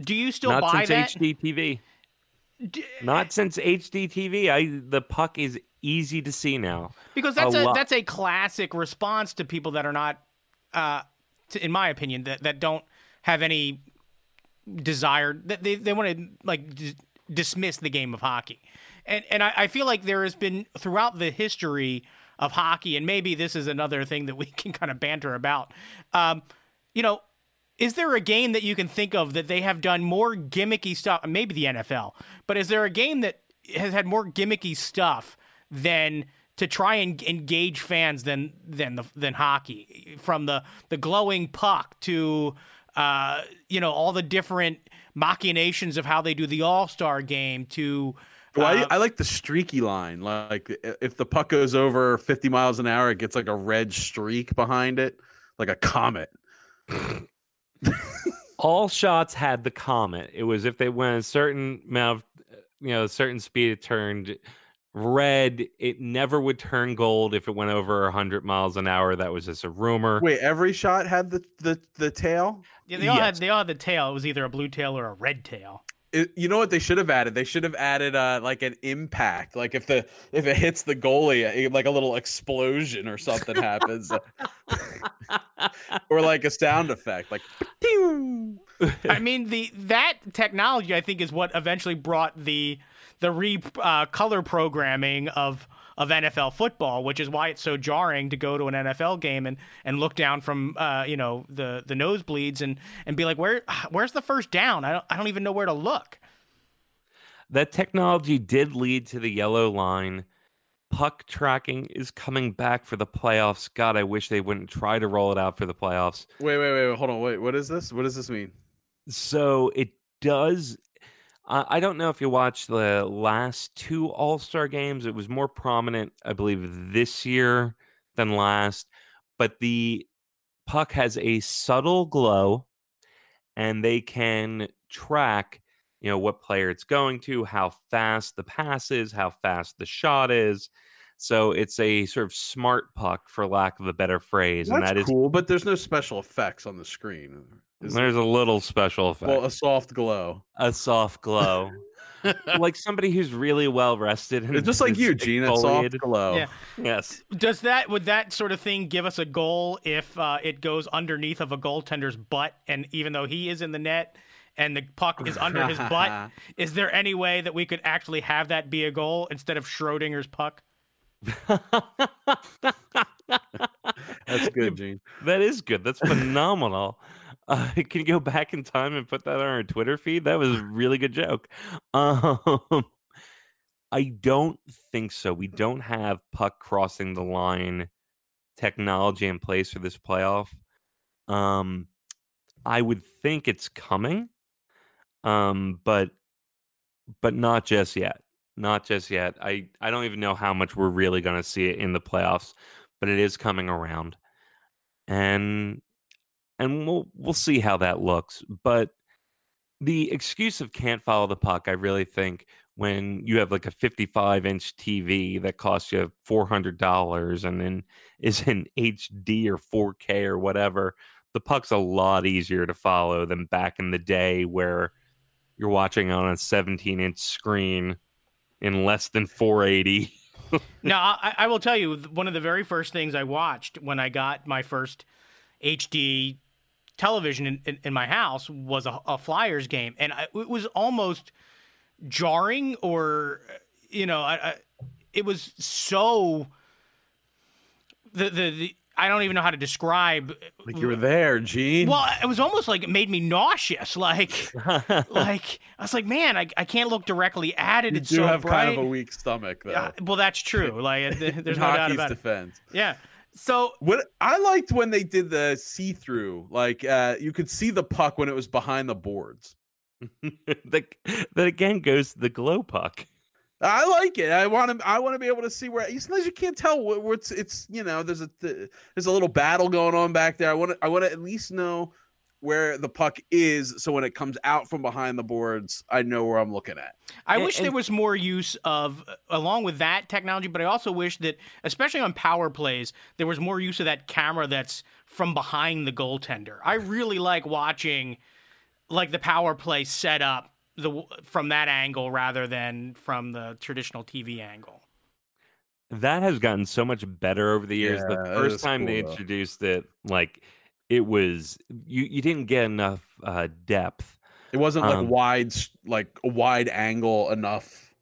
Speaker 3: do you still
Speaker 2: Not
Speaker 3: buy
Speaker 2: since
Speaker 3: that?
Speaker 2: HDTV.
Speaker 3: D-
Speaker 2: Not since HDTV. I the puck is easy to see now.
Speaker 3: because that's
Speaker 2: a
Speaker 3: a, that's a classic response to people that are not, uh, to, in my opinion, that that don't have any desire that they they want to like d- dismiss the game of hockey, and and I, I feel like there has been throughout the history of hockey, and maybe this is another thing that we can kind of banter about. Um, you know, is there a game that you can think of that they have done more gimmicky stuff? Maybe the NFL, but is there a game that has had more gimmicky stuff than to try and engage fans than than the than hockey? From the the glowing puck to uh, you know, all the different machinations of how they do the All Star game to.
Speaker 1: Well,
Speaker 3: uh,
Speaker 1: I, I like the streaky line. Like if the puck goes over 50 miles an hour, it gets like a red streak behind it, like a comet.
Speaker 2: all shots had the comet. It was if they went a certain amount of, you know, a certain speed, it turned red. It never would turn gold if it went over 100 miles an hour. That was just a rumor.
Speaker 1: Wait, every shot had the the, the tail.
Speaker 3: yeah, they all had they all had the tail. It was either a blue tail or a red tail.
Speaker 1: It, you know what they should have added? They should have added uh like an impact. Like if the if it hits the goalie, eh, like a little explosion or something happens, or like a sound effect, like. "Pew."
Speaker 3: I mean, the that technology I think is what eventually brought the the re uh, color programming of of NFL football, which is why it's so jarring to go to an NFL game and and look down from uh, you know the the nosebleeds and and be like, where where's the first down? I don't I don't even know where to look.
Speaker 2: that technology did lead to the yellow line. Puck tracking is coming back for the playoffs. God, I wish they wouldn't try to roll it out for the playoffs.
Speaker 1: Wait, wait, wait, hold on. Wait, what is this? What does this mean?
Speaker 2: So it does. I I don't know if you watched the last two All Star games. It was more prominent, I believe, this year than last. But the puck has a subtle glow, and they can track, you know, what player it's going to, how fast the pass is, how fast the shot is. So it's a sort of smart puck, for lack of a better phrase, and
Speaker 1: That's
Speaker 2: that is
Speaker 1: cool, but there's no special effects on the screen. Is
Speaker 2: there's a little special effect.
Speaker 1: Well, a soft glow.
Speaker 2: a soft glow. like somebody who's really well rested and
Speaker 1: just like you, Gene. A soft glow.
Speaker 3: Yeah.
Speaker 2: Yes.
Speaker 3: Does that would that sort of thing give us a goal if uh, it goes underneath of a goaltender's butt, and even though he is in the net and the puck is under his butt, is there any way that we could actually have that be a goal instead of Schrodinger's puck?
Speaker 1: That's good, Gene.
Speaker 2: That is good. That's phenomenal. Uh, can you go back in time and put that on our Twitter feed? That was a really good joke. Um, I don't think so. We don't have puck crossing the line technology in place for this playoff. Um, I would think it's coming, um, but but not just yet. Not just yet. I I don't even know how much we're really going to see it in the playoffs, but it is coming around, and and we'll we'll see how that looks. But the excuse of can't follow the puck, I really think when you have like a 55 inch TV that costs you $400 and then is in HD or 4K or whatever, the puck's a lot easier to follow than back in the day where you're watching on a 17 inch screen in less than 480.
Speaker 3: now, I, I will tell you, one of the very first things I watched when I got my first HD television in, in, in my house was a, a Flyers game, and I, it was almost jarring, or you know, I, I, it was so the, the the I don't even know how to describe.
Speaker 1: Like you were there, Gene.
Speaker 3: Well, it was almost like it made me nauseous. Like, like I was like, man, I, I can't look directly at it.
Speaker 1: you
Speaker 3: it's
Speaker 1: do
Speaker 3: so
Speaker 1: have
Speaker 3: bright.
Speaker 1: kind of a weak stomach, though.
Speaker 3: Yeah, well, that's true. Like, there's no doubt about it.
Speaker 1: defense.
Speaker 3: Yeah. So
Speaker 1: What I liked when they did the see-through, like uh, you could see the puck when it was behind the boards.
Speaker 2: that, that again goes to the glow puck.
Speaker 1: I like it. I want to. I want to be able to see where. Sometimes you can't tell where, where it's. It's you know. There's a there's a little battle going on back there. I want to. I want to at least know where the puck is, so when it comes out from behind the boards, I know where I'm looking at.
Speaker 3: I
Speaker 2: And-
Speaker 3: wish there was more use of, uh, along with that technology, but I also wish that, especially on power plays, there was more use of that camera that's from behind the goaltender. I really like watching, like the power play set up the from that angle rather than from the traditional TV angle.
Speaker 2: That has gotten so much better over the years.
Speaker 1: Yeah,
Speaker 2: the first
Speaker 1: is
Speaker 2: time they
Speaker 1: cool, though.
Speaker 2: introduced it, like it was you you didn't get enough uh depth.
Speaker 1: It wasn't like
Speaker 2: Um,
Speaker 1: wide, like a wide angle enough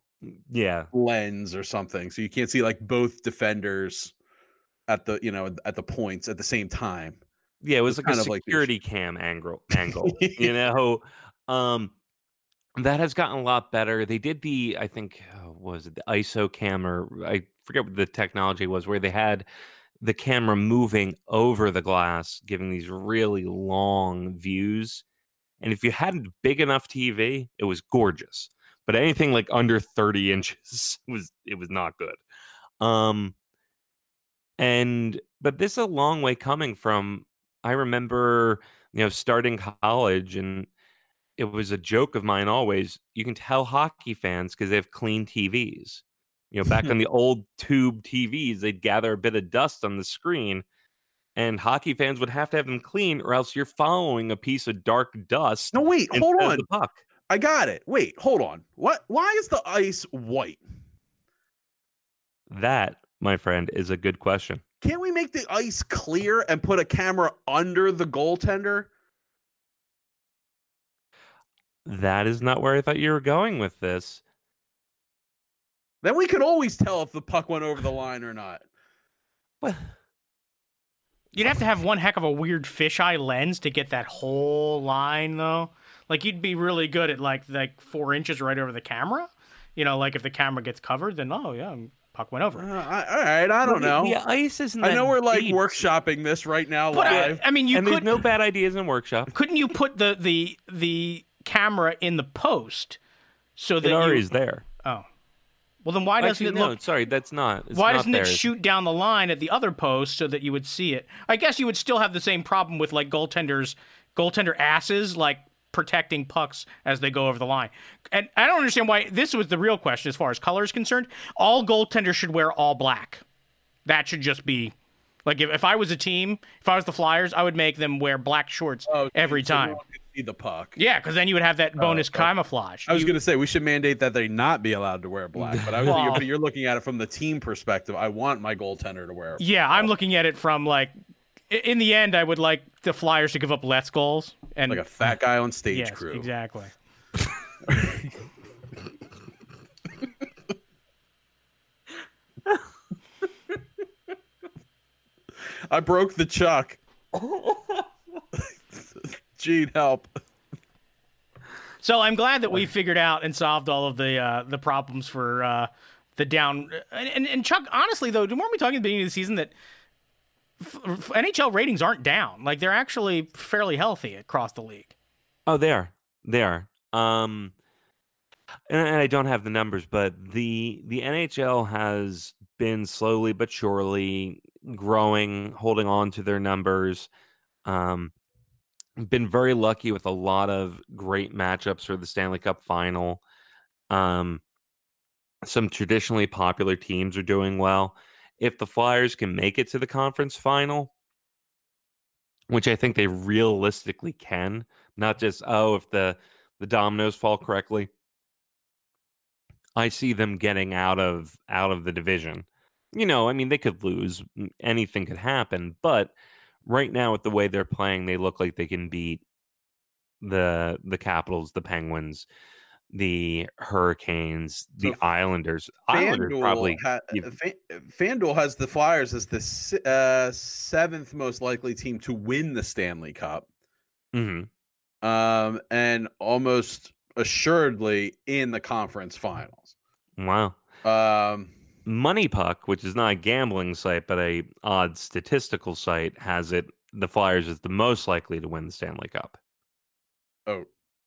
Speaker 2: Yeah.
Speaker 1: lens or something, so you can't see like both defenders at the you know at the points at the same time.
Speaker 2: Yeah, it was
Speaker 1: It's
Speaker 2: like a
Speaker 1: kind of like
Speaker 2: security cam angle angle. you know. Um that has gotten a lot better. They did the, I think, uh, was it the ISO cam or I forget what the technology was, where they had the camera moving over the glass, giving these really long views. And if you had a big enough TV, it was gorgeous. But anything like under 30 inches was it was not good. Um and but this is a long way coming from I remember, you know, starting college and it was a joke of mine always. You can tell hockey fans because they have clean TVs. You know, back on the old tube TVs, they'd gather a bit of dust on the screen, and hockey fans would have to have them clean, or else you're following a piece of dark dust.
Speaker 1: No, wait, hold on.
Speaker 2: the puck.
Speaker 1: I got it. Wait, hold on. What? Why is the ice white?
Speaker 2: That, my friend, is a good question.
Speaker 1: Can't we make the ice clear and put a camera under the goaltender?
Speaker 2: That is not where I thought you were going with this.
Speaker 1: Then we could always tell if the puck went over the line or not.
Speaker 2: Well,
Speaker 3: You'd have to have one heck of a weird fisheye lens to get that whole line, though. Like you'd be really good at like like four inches right over the camera. You know, like if the camera gets covered, then oh yeah, puck went over.
Speaker 1: Uh. I, all right, I don't know.
Speaker 2: The ice isn't.
Speaker 1: I know we're like
Speaker 2: deep.
Speaker 1: workshopping this right now
Speaker 3: But I,
Speaker 1: live.
Speaker 3: I mean, you
Speaker 2: and there's
Speaker 3: could
Speaker 2: no bad ideas in workshop.
Speaker 3: couldn't you put the the the camera in the post so that
Speaker 2: It already
Speaker 3: you
Speaker 2: is there.
Speaker 3: oh well then why doesn't
Speaker 2: Actually,
Speaker 3: it
Speaker 2: no,
Speaker 3: look
Speaker 2: sorry, that's not. It's
Speaker 3: why
Speaker 2: not
Speaker 3: doesn't
Speaker 2: there.
Speaker 3: it shoot down the line at the other post so that you would see it? I guess you would still have the same problem with like goaltenders, goaltender asses, like protecting pucks as they go over the line. And I don't understand why this was the real question as far as color is concerned. All goaltenders should wear all black. That should just be like if, if I was a team, if I was the Flyers, I would make them wear black shorts
Speaker 1: Oh,
Speaker 3: every
Speaker 1: so no
Speaker 3: time.
Speaker 1: One can see the puck.
Speaker 3: Yeah, because then you would have that oh, bonus
Speaker 1: okay.
Speaker 3: camouflage.
Speaker 1: I was
Speaker 3: You-
Speaker 1: going to say we should mandate that they not be allowed to wear black, but I was
Speaker 3: Well-
Speaker 1: but you're looking at it from the team perspective. I want my goaltender to wear.
Speaker 3: Yeah, I'm looking at it from like, in the end, I would like the Flyers to give up less goals and
Speaker 1: like a fat guy on stage
Speaker 3: yes,
Speaker 1: crew.
Speaker 3: exactly.
Speaker 1: I broke the chuck. Gene, help.
Speaker 3: So I'm glad that we figured out and solved all of the uh, the problems for uh, the down. And, and, and Chuck, honestly though, weren't we talking at the beginning of the season that f- f- NHL ratings aren't down? Like they're actually fairly healthy across the league.
Speaker 2: Oh, they are. They are. Um, and, and I don't have the numbers, but the the NHL has been slowly but surely growing, holding on to their numbers. Um, been very lucky with a lot of great matchups for the Stanley Cup Final. Um, some traditionally popular teams are doing well. If the Flyers can make it to the conference final, which I think they realistically can, not just oh if the the dominoes fall correctly i see them getting out of out of the division you know i mean they could lose anything could happen but right now with the way they're playing they look like they can beat the the capitals the penguins the hurricanes the
Speaker 1: So
Speaker 2: islanders islanders
Speaker 1: FanDuel,
Speaker 2: probably
Speaker 1: ha-
Speaker 2: give-
Speaker 1: FanDuel has the Flyers as the uh, seventh most likely team to win the Stanley Cup,
Speaker 2: Mhm.
Speaker 1: um, and almost assuredly in the conference finals.
Speaker 2: wow
Speaker 1: Um,
Speaker 2: MoneyPuck which is not a gambling site but a odd statistical site has it the flyers is the most likely to win the stanley cup
Speaker 1: oh,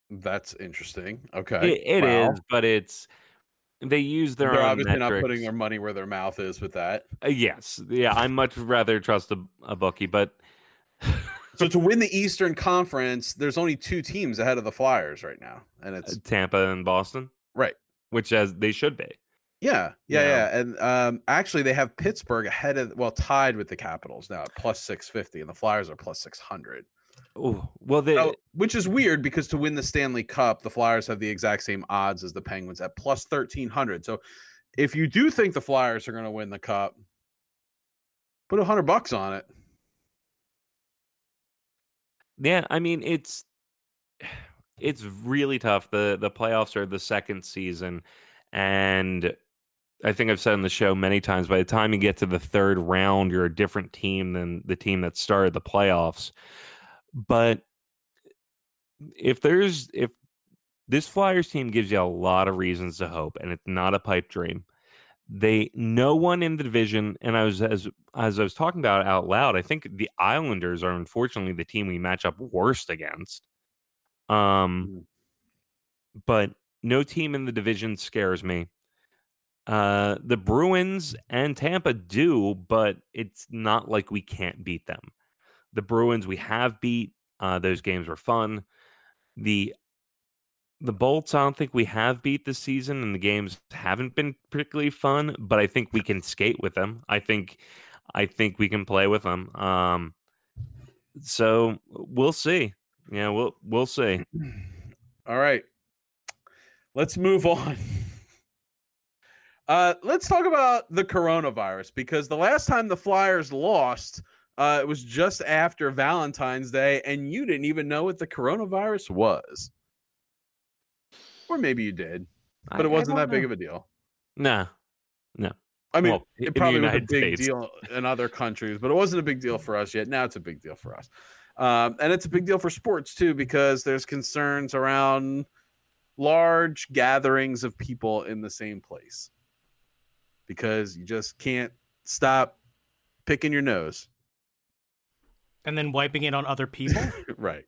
Speaker 1: that's interesting. Okay,
Speaker 2: It, it
Speaker 1: Wow.
Speaker 2: is, but it's they use their
Speaker 1: They're obviously not putting their money where their mouth is with that.
Speaker 2: Uh, yes, yeah, I much rather trust a, a bookie, but
Speaker 1: So to win the Eastern Conference, there's only two teams ahead of the Flyers right now, and
Speaker 2: uh,
Speaker 1: it's
Speaker 2: Tampa and Boston,
Speaker 1: right.
Speaker 2: which as they should be.
Speaker 1: Yeah, yeah,
Speaker 2: Yeah.
Speaker 1: yeah. And um, actually, they have Pittsburgh ahead of, well, tied with the Capitals now at plus 650, and the Flyers are plus 600.
Speaker 2: Oh, well, they
Speaker 1: So- which is weird because to win the Stanley Cup, the Flyers have the exact same odds as the Penguins at plus 1300. So if you do think the Flyers are going to win the Cup, put a hundred bucks on it.
Speaker 2: yeah, I mean it's it's really tough. the The playoffs are the second season, and I think I've said on the show many times. By the time you get to the third round, you're a different team than the team that started the playoffs. But if there's if this Flyers team gives you a lot of reasons to hope, and it's not a pipe dream, they no one in the division, and I was as as I was talking about out loud. I think the Islanders are unfortunately the team we match up worst against. Um,
Speaker 1: Mm.
Speaker 2: but no team in the division scares me. Uh, the Bruins and Tampa do, but it's not like we can't beat them. The Bruins we have beat. Uh, those games were fun. The the Bolts, I don't think we have beat this season, and the games haven't been particularly fun. But I think we can skate with them. I think, I think we can play with them. Um, so we'll see. Yeah, we'll we'll see.
Speaker 1: All right. Let's move on. Uh, let's talk about the coronavirus because the last time the Flyers lost, uh, it was just after Valentine's Day, and you didn't even know what the coronavirus was. Or maybe you did, but it wasn't that big of a deal.
Speaker 2: Nah, no.
Speaker 1: I mean,
Speaker 2: Well,
Speaker 1: it probably was a big
Speaker 2: States.
Speaker 1: deal in other countries, but it wasn't a big deal for us yet. Now it's a big deal for us. Um, and it's a big deal for sports too, because there's concerns around large gatherings of people in the same place because you just can't stop picking your nose.
Speaker 3: and then wiping it on other people.
Speaker 1: right.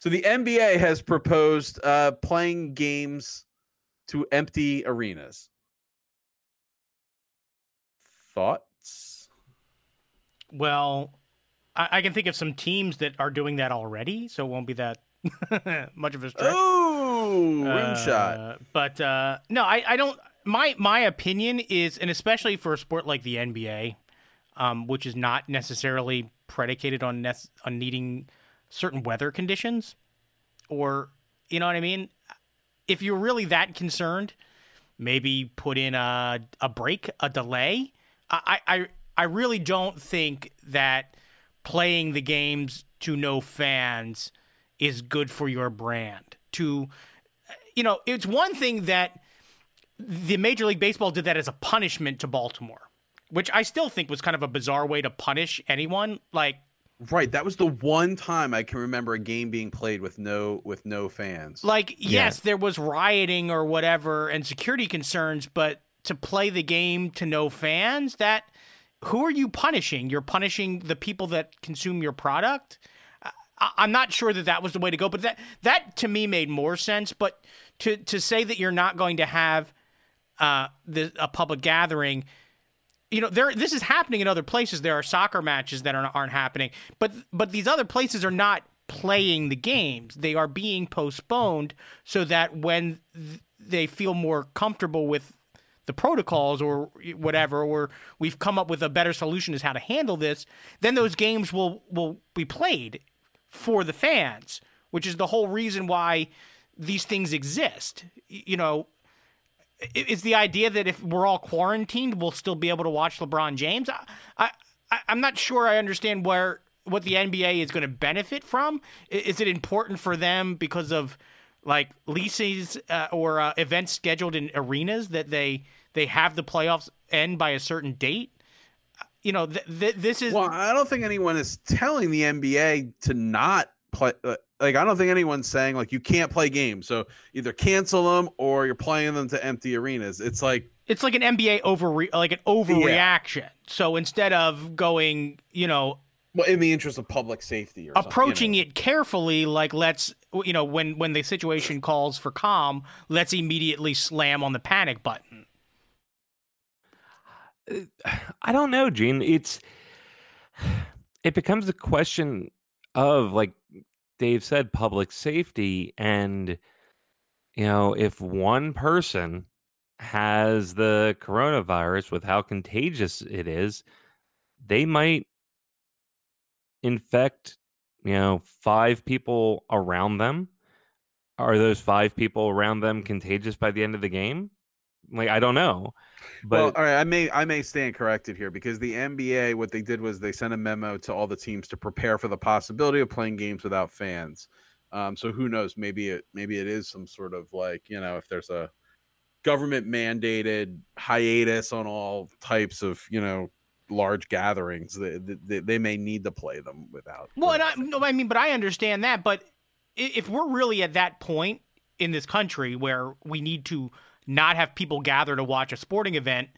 Speaker 1: So the NBA has proposed uh, playing games to empty arenas. Thoughts?
Speaker 3: well, I, I can think of some teams that are doing that already, so it won't be that much of a stretch.
Speaker 1: Oh, rim shot.
Speaker 3: Uh, But uh, no, I, I don't. My my opinion is, and especially for a sport like the NBA, um, which is not necessarily predicated on nec- on needing certain weather conditions, or you know what I mean. If you're really that concerned, maybe put in a a break, a delay. I I I really don't think that playing the games to no fans is good for your brand. To you know, it's one thing that the Major League Baseball did that as a punishment to Baltimore, which I still think was kind of a bizarre way to punish anyone. Like,
Speaker 1: Right, that was the one time I can remember a game being played with no with no fans.
Speaker 3: like yes, there was rioting or whatever and security concerns, but to play the game to no fans, that who are you punishing? You're punishing the people that consume your product. I, I'm not sure that that was the way to go, but that that to me made more sense. But to to say that you're not going to have uh, the, a public gathering, you know, there this is happening in other places. There are soccer matches that are, aren't happening, but but these other places are not playing the games. They are being postponed so that when th- they feel more comfortable with the protocols or whatever, or we've come up with a better solution as how to handle this, then those games will will be played for the fans, which is the whole reason why these things exist. You know, is the idea that if we're all quarantined, we'll still be able to watch LeBron James. I, I I'm not sure I understand where what the NBA is going to benefit from. Is it important for them because of like leases uh, or uh, events scheduled in arenas that they they have the playoffs end by a certain date? You know, th- th- this is
Speaker 1: Well, I don't think anyone is telling the NBA to not play. uh, Like, I don't think anyone's saying like you can't play games. So either cancel them or you're playing them to empty arenas. It's like
Speaker 3: it's like an NBA over like an overreaction. So instead of going, you know,
Speaker 1: well, in the interest of public safety or something, you
Speaker 3: approaching
Speaker 1: know.
Speaker 3: it carefully like let's you know when when the situation calls for calm let's immediately slam on the panic button
Speaker 2: I don't know, Gene. It's it becomes a question of like Dave said, public safety, and you know, if one person has the coronavirus with how contagious it is, they might infect, you know, five people around them. Are those five people around them contagious by the end of the game? Like, I don't know. But
Speaker 1: well, all right, I may I may stand corrected here because the NBA what they did was they sent a memo to all the teams to prepare for the possibility of playing games without fans. Um, so who knows? Maybe it maybe it is some sort of like you know if there's a government mandated hiatus on all types of you know large gatherings, they, they, they may need to play them without.
Speaker 3: well and I, no, I mean but i understand that but if we're really at that point in this country where we need to not have people gather to watch a sporting event,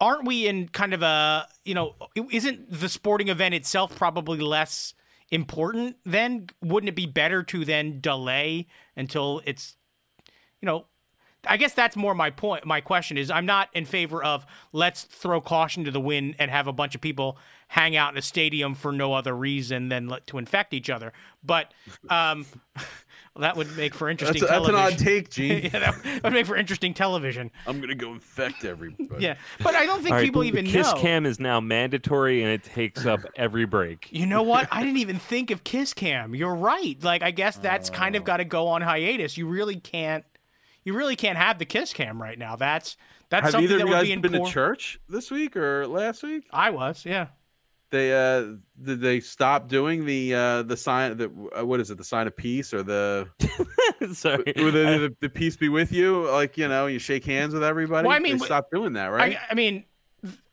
Speaker 3: aren't we in kind of a you know isn't the sporting event itself probably less important then wouldn't it be better to then delay until it's you know I guess that's more my point. My question is, I'm not in favor of let's throw caution to the wind and have a bunch of people hang out in a stadium for no other reason than to infect each other. But um, well, that would make for interesting.
Speaker 1: That's, that's an
Speaker 3: television.
Speaker 1: odd take, Gene.
Speaker 3: yeah, that would make for interesting television.
Speaker 1: I'm gonna go infect everybody.
Speaker 3: Yeah, but I don't think
Speaker 2: All right,
Speaker 3: people
Speaker 2: the
Speaker 3: even
Speaker 2: Kiss
Speaker 3: know.
Speaker 2: Kiss cam is now mandatory and it takes up every break.
Speaker 3: You know what? I didn't even think of Kiss Cam. You're right. Like I guess that's kind of oh. got to go on hiatus. You really can't. You really can't have the Kiss Cam right now. That's that's
Speaker 1: Have
Speaker 3: something
Speaker 1: either
Speaker 3: that
Speaker 1: of you
Speaker 3: would
Speaker 1: guys
Speaker 3: be in
Speaker 1: been
Speaker 3: poor.
Speaker 1: to church this week or last week?
Speaker 3: I was, yeah.
Speaker 1: They uh did they stop doing the uh the sign the uh, what is it the sign of peace or the
Speaker 2: Sorry.
Speaker 1: or the, the, the peace be with you like you know you shake hands with everybody.
Speaker 3: Well, I mean,
Speaker 1: they
Speaker 3: wh-
Speaker 1: doing that, right?
Speaker 3: I, I mean,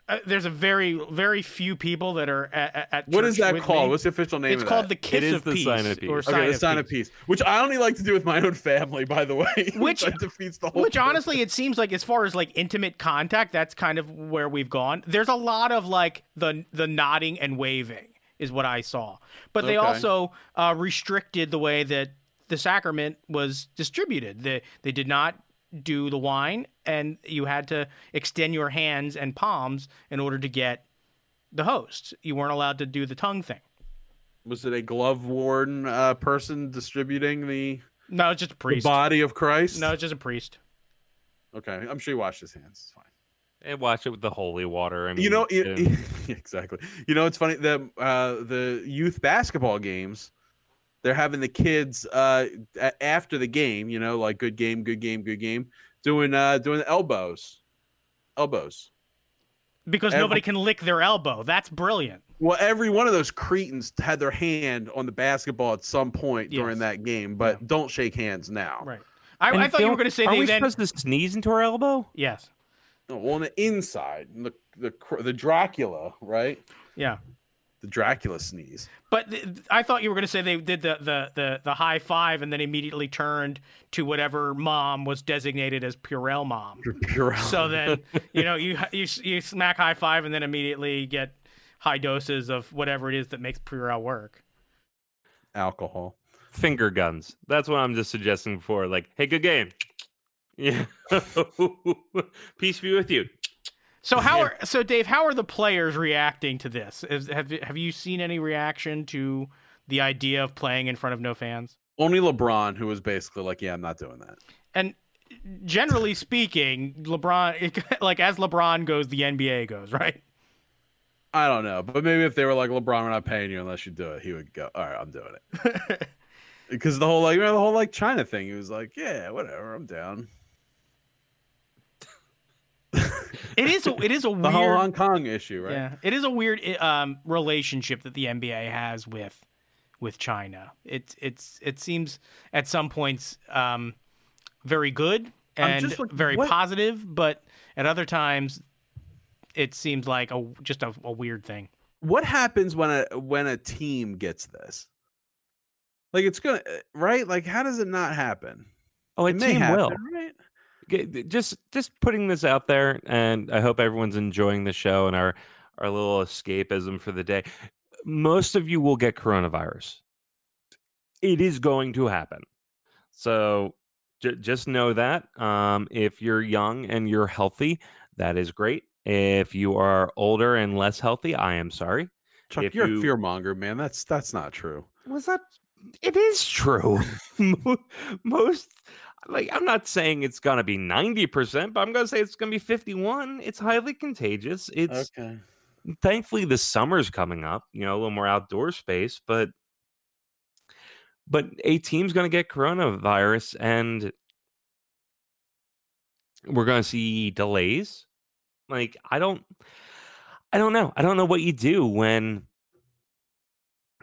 Speaker 3: uh, there's a very very few people that are at, at- at
Speaker 1: what is that
Speaker 3: with
Speaker 1: called?
Speaker 3: me.
Speaker 1: What's the official name
Speaker 3: It's
Speaker 1: of
Speaker 3: called
Speaker 1: that?
Speaker 3: the Kiss
Speaker 2: is
Speaker 3: of,
Speaker 2: the
Speaker 3: peace,
Speaker 2: sign of
Speaker 3: or
Speaker 2: peace.
Speaker 3: sign
Speaker 1: Okay, the
Speaker 3: of
Speaker 1: sign of peace, which I only like to do with my own family, by the way.
Speaker 3: Which-
Speaker 1: like defeats the whole.
Speaker 3: Which
Speaker 1: purpose.
Speaker 3: honestly, it seems like as far as like intimate contact, that's kind of where we've gone. There's a lot of like the the nodding and waving is what I saw, but they
Speaker 1: Okay.
Speaker 3: also uh, restricted the way that the sacrament was distributed. They they did not do the wine, and you had to extend your hands and palms in order to get the host. You weren't allowed to do the tongue thing.
Speaker 1: was it a glove worn uh, person distributing the,
Speaker 3: No, it's just a
Speaker 1: the
Speaker 3: priest.
Speaker 1: body of Christ?
Speaker 3: No, it's just a priest.
Speaker 1: Okay, I'm sure he washed his hands. It's fine.
Speaker 2: And watch it with the holy water. I mean,
Speaker 1: you know
Speaker 2: yeah.
Speaker 1: it, exactly you know it's funny the uh the youth basketball games they're having the kids uh after the game you know like good game good game good game doing uh doing the elbows elbows
Speaker 3: Because
Speaker 1: Every-
Speaker 3: nobody can lick their elbow. That's brilliant.
Speaker 1: well every one of those cretins had their hand on the basketball at some point
Speaker 3: Yes.
Speaker 1: during that game but
Speaker 3: Yeah.
Speaker 1: don't shake hands now
Speaker 3: Right. I, I thought you were going to say
Speaker 2: Are
Speaker 3: they
Speaker 2: we
Speaker 3: then.
Speaker 2: supposed to sneeze into our elbow?
Speaker 3: Yes.
Speaker 1: No, well on the inside the the the dracula right
Speaker 3: Yeah.
Speaker 1: The dracula sneeze
Speaker 3: But th- I thought you were going to say they did the, the, the, the high five and then immediately turned to whatever mom was designated as Purell mom.
Speaker 1: Pure
Speaker 3: So then, you know, you, you you smack high five and then immediately get high doses of whatever it is that makes Purell work.
Speaker 1: alcohol
Speaker 2: Finger guns. That's what I'm just suggesting before. Like, hey, good game. Yeah. Peace be with you.
Speaker 3: So how are so Dave? How are the players reacting to this? Is, have have you seen any reaction to the idea of playing in front of no fans?
Speaker 1: Only LeBron, who was basically like, "Yeah, I'm not doing that."
Speaker 3: And generally speaking, LeBron, like as LeBron goes, the NBA goes, right?
Speaker 1: I don't know, but maybe if they were like, "LeBron, we're not paying you unless you do it," he would go, "All right, I'm doing it." Because the whole like, you know, the whole like China thing, he was like, "Yeah, whatever, I'm down."
Speaker 3: It is. A, it is a
Speaker 1: The whole. Hong Kong issue, right?
Speaker 3: Yeah, it is a weird um, relationship that the NBA has with with China. It's it's it seems at some points um, very good and
Speaker 1: just like,
Speaker 3: very
Speaker 1: what-
Speaker 3: positive, but at other times it seems like a just a, a weird thing.
Speaker 1: What happens when a when a team gets this? Like, it's gonna right? Like, how does it not happen?
Speaker 2: Oh, a
Speaker 1: It may
Speaker 2: team
Speaker 1: happen,
Speaker 2: will.
Speaker 1: right?
Speaker 2: Just just putting this out there, and I hope everyone's enjoying the show and our our little escapism for the day. Most of you will get coronavirus. It is going to happen. So j- just know that. Um, if you're young and you're healthy, that is great. If you are older and less healthy, I am sorry.
Speaker 1: Chuck,
Speaker 2: If
Speaker 1: you're
Speaker 2: you-
Speaker 1: a fear monger, man. That's that's not true.
Speaker 2: Was that? It is true. Most, like, I'm not saying it's gonna be 90, percent but I'm gonna say it's gonna be 51. It's highly contagious. It's
Speaker 1: Okay.
Speaker 2: thankfully the summer's coming up. You know, a little more outdoor space, but but a team's gonna get coronavirus, and we're gonna see delays. Like, I don't, I don't know. I don't know what you do when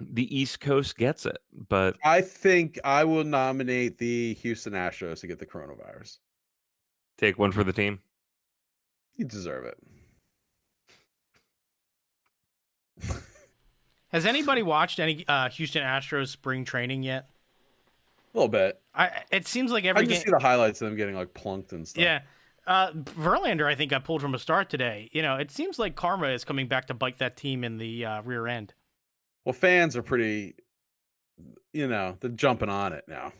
Speaker 2: the East Coast gets it, but
Speaker 1: I think I will nominate the Houston Astros to get the coronavirus.
Speaker 2: take one for the team.
Speaker 1: You deserve it.
Speaker 3: Has anybody watched any uh, Houston Astros spring training yet?
Speaker 4: A little bit.
Speaker 3: I, it seems like every
Speaker 4: I
Speaker 3: every
Speaker 4: just
Speaker 3: game.
Speaker 4: see the highlights of them getting like plunked and stuff.
Speaker 3: Yeah. Uh, Verlander, I think, got pulled from a start today. You know, it seems like karma is coming back to bite that team in the uh, rear end.
Speaker 4: Well, fans are pretty, you know, they're jumping on it now.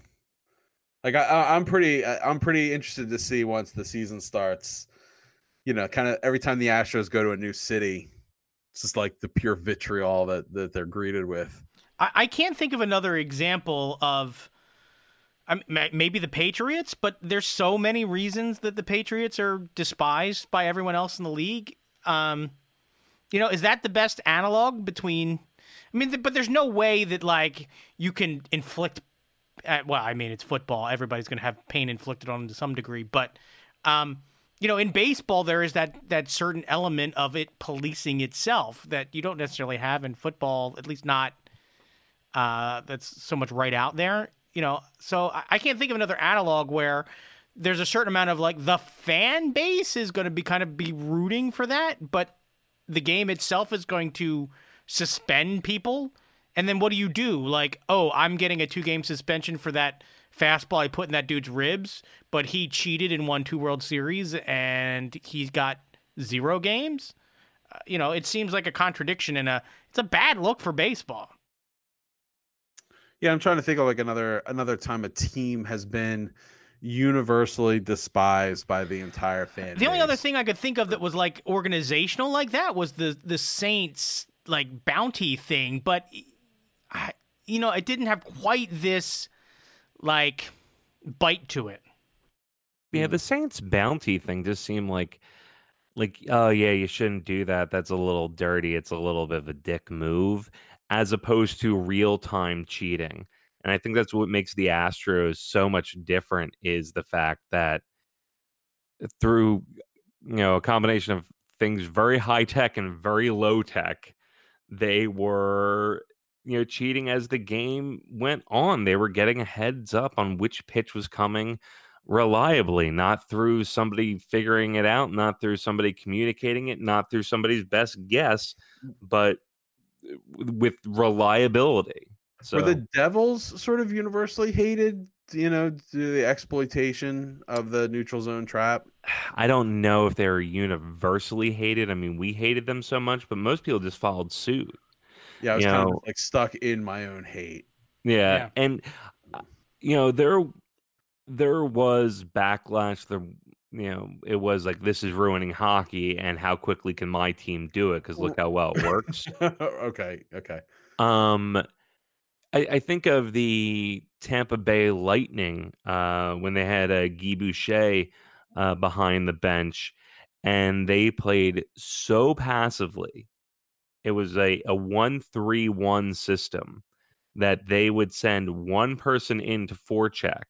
Speaker 4: Like I, I'm pretty, I'm pretty interested to see once the season starts. You know, kind of every time the Astros go to a new city, it's just like the pure vitriol that that they're greeted with.
Speaker 3: I, I can't think of another example of. I maybe the Patriots, but there's so many reasons that the Patriots are despised by everyone else in the league. Um, you know, is that the best analog between? I mean, th- but there's no way that like you can inflict. Uh, well, I mean, it's football. Everybody's going to have pain inflicted on them to some degree, but um, you know, in baseball, there is that that certain element of it policing itself that you don't necessarily have in football, at least not uh, that's so much right out there. You know, so I, I can't think of another analog where there's a certain amount of like the fan base is going to be kind of be rooting for that, but the game itself is going to suspend people. And then what do you do? Like, oh, I'm getting a two game suspension for that fastball I put in that dude's ribs, but he cheated and won two World Series and he's got zero games. Uh, you know, it seems like a contradiction and a it's a bad look for baseball.
Speaker 4: Yeah, I'm trying to think of like another another time a team has been universally despised by the entire fan.
Speaker 3: The only other thing I could think of that was like organizational like that was the the Saints like bounty thing, but you know, it didn't have quite this like bite to it.
Speaker 2: Yeah, the Saints bounty thing just seemed like like oh yeah, you shouldn't do that. That's a little dirty. It's a little bit of a dick move as opposed to real-time cheating. And I think that's what makes the Astros so much different is the fact that through you know a combination of things very high tech and very low tech, they were you know cheating as the game went on. They were getting a heads up on which pitch was coming reliably, not through somebody figuring it out, not through somebody communicating it, not through somebody's best guess, but uh, with reliability. So
Speaker 4: Were the Devils sort of universally hated? You know, the exploitation of the neutral zone trap.
Speaker 2: I don't know if they were universally hated. I mean, we hated them so much, but most people just followed suit.
Speaker 4: Yeah, I was
Speaker 2: You
Speaker 4: kind
Speaker 2: know-
Speaker 4: of like stuck in my own hate.
Speaker 2: Yeah,
Speaker 3: Yeah.
Speaker 2: and uh, you know there there was backlash. There, you know, it was like this is ruining hockey, and how quickly can my team do it? Because look how well it works.
Speaker 4: okay, okay.
Speaker 2: Um, I, I think of the Tampa Bay Lightning uh, when they had a Guy Boucher uh, behind the bench, and they played so passively. It was a a one three one system that they would send one person in to forecheck,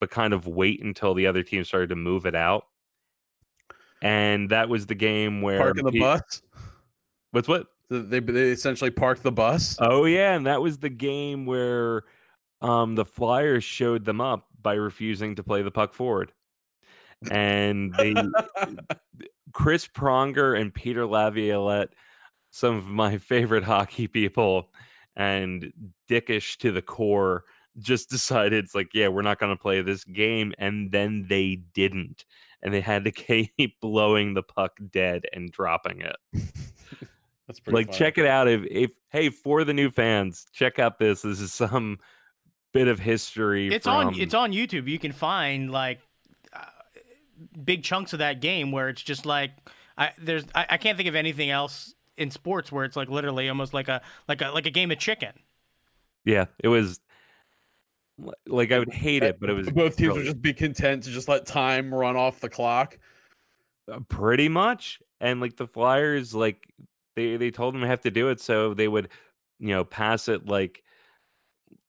Speaker 2: but kind of wait until the other team started to move it out. And that was the game where
Speaker 4: Parking the
Speaker 2: pe-
Speaker 4: bus.
Speaker 2: What's what?
Speaker 4: They, they essentially parked the bus.
Speaker 2: Oh yeah, and that was the game where um the Flyers showed them up by refusing to play the puck forward. And they Chris Pronger and Peter Laviolette, some of my favorite hockey people, and dickish to the core, just decided it's like, yeah, we're not going to play this game, and then they didn't, and they had to keep blowing the puck dead and dropping it
Speaker 4: That's pretty
Speaker 2: like
Speaker 4: funny.
Speaker 2: check it out if if hey for the new fans check out this this is some bit of history
Speaker 3: It's
Speaker 2: from,
Speaker 3: on it's on YouTube. You can find like big chunks of that game where it's just like I there's I, I can't think of anything else in sports where it's like literally almost like a like a like a game of chicken.
Speaker 2: yeah it was like i would hate it but it was
Speaker 4: Both teams would just be content to just let time run off the clock.
Speaker 2: Uh, pretty much and like the flyers like they they told them to have to do it so they would you know pass it like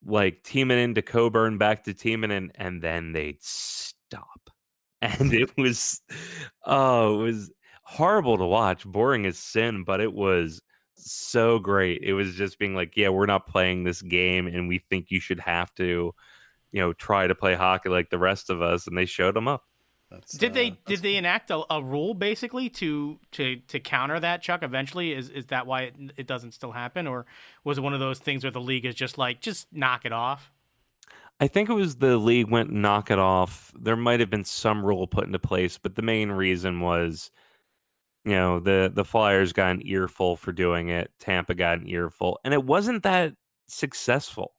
Speaker 2: like Timonen into coburn back to Timonen and and then they'd stop and it was oh it was horrible to watch boring as sin but it was so great. It was just being like yeah we're not playing this game and we think you should have to you know try to play hockey like the rest of us and they showed them up.
Speaker 4: That's,
Speaker 3: Did
Speaker 4: uh,
Speaker 3: they
Speaker 4: that's
Speaker 3: did they enact a, a rule basically to to to counter that Chuck eventually? Is is that why it, it doesn't still happen or was it one of those things where the league is just like just knock it off?
Speaker 2: I think it was the league went knock it off. There might have been some rule put into place, but the main reason was, you know, the the Flyers got an earful for doing it. Tampa got an earful, and it wasn't that successful.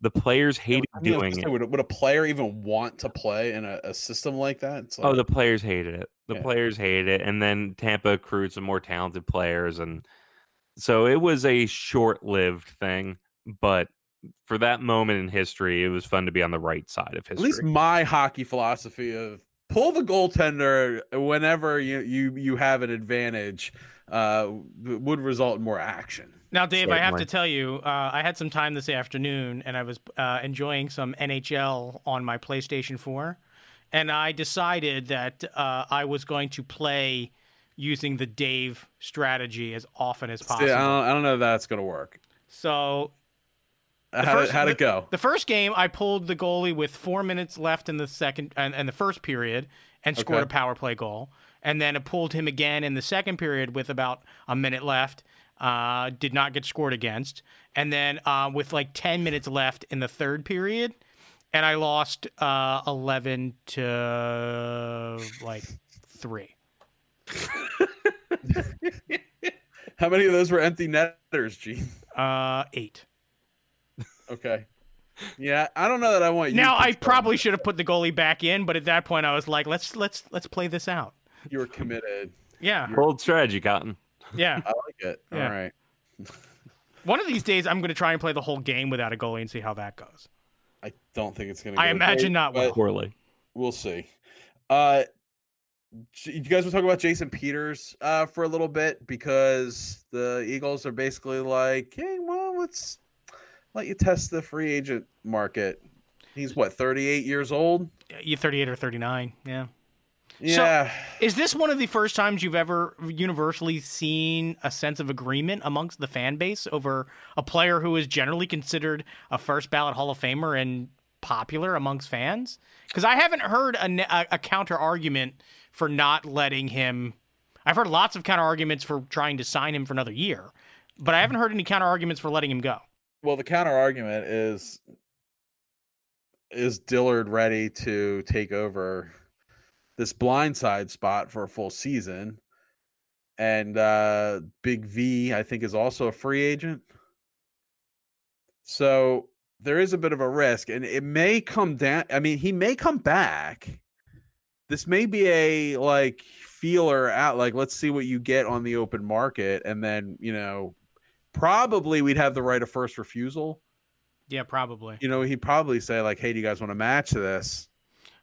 Speaker 2: The players hated
Speaker 1: I mean,
Speaker 2: doing it.
Speaker 1: Would, would a player even want to play in a, a system like that? It's
Speaker 2: Oh, the players hated it. The
Speaker 1: Yeah.
Speaker 2: players hated it, and then Tampa accrued some more talented players, and so it was a short-lived thing. But for that moment in history, it was fun to be on the right side of history.
Speaker 1: at least my hockey philosophy of pull the goaltender whenever you you you have an advantage uh, would result in more action.
Speaker 3: Now, Dave, I have to tell you, uh, I had some time this afternoon, and I was uh, enjoying some NHL on my PlayStation 4, and I decided that uh, I was going to play using the Dave strategy as often as
Speaker 1: See,
Speaker 3: possible.
Speaker 1: I, don't, I don't know if that's gonna work.
Speaker 3: so
Speaker 1: How
Speaker 3: first-
Speaker 1: how'd it
Speaker 3: the-
Speaker 1: go?
Speaker 3: The first game, I pulled the goalie with four minutes left in the second and, and the first period, and scored
Speaker 1: Okay.
Speaker 3: a power play goal. And then I pulled him again in the second period with about a minute left. Uh, did not get scored against. And then uh, with like ten minutes left in the third period, and I lost uh, eleven to like three.
Speaker 1: How many of those were empty netters, Gene?
Speaker 3: Uh, eight.
Speaker 1: Okay. Yeah, I don't know that I want you.
Speaker 3: Now
Speaker 1: to
Speaker 3: I probably should have put the goalie back in, but at that point I was like, let's let's let's play this out.
Speaker 1: you were committed.
Speaker 3: Yeah,
Speaker 2: Bold strategy, Cotton.
Speaker 3: yeah.
Speaker 1: I like it.
Speaker 3: Yeah.
Speaker 1: All right.
Speaker 3: One of these days, I'm going to try and play the whole game without a goalie and see how that goes.
Speaker 1: I don't think it's gonna.
Speaker 3: I
Speaker 1: go
Speaker 3: imagine
Speaker 1: great,
Speaker 3: not well.
Speaker 2: Poorly.
Speaker 1: We'll see. Uh, you guys were talking about Jason Peters uh, for a little bit because the Eagles are basically like, hey, well, let's let you test the free agent market. He's what, 38 years old?
Speaker 3: You 38 or 39, yeah.
Speaker 1: Yeah.
Speaker 3: Is this one of the first times you've ever universally seen a sense of agreement amongst the fan base over a player who is generally considered a first ballot Hall of Famer and popular amongst fans? Because I haven't heard a, a, a counter argument for not letting him. I've heard lots of counter arguments for trying to sign him for another year, but I haven't heard any counter arguments for letting him go.
Speaker 1: Well, the counter argument is is Dillard ready to take over this blindside spot for a full season? And uh Big V, I think, is also a free agent. So there is a bit of a risk, and it may come down. I mean, he may come back. This may be a like feeler out, like let's see what you get on the open market, and then you know, probably we'd have the right of first refusal.
Speaker 3: Yeah, probably.
Speaker 1: You know, he'd probably say like, "Hey, do you guys want to match this?"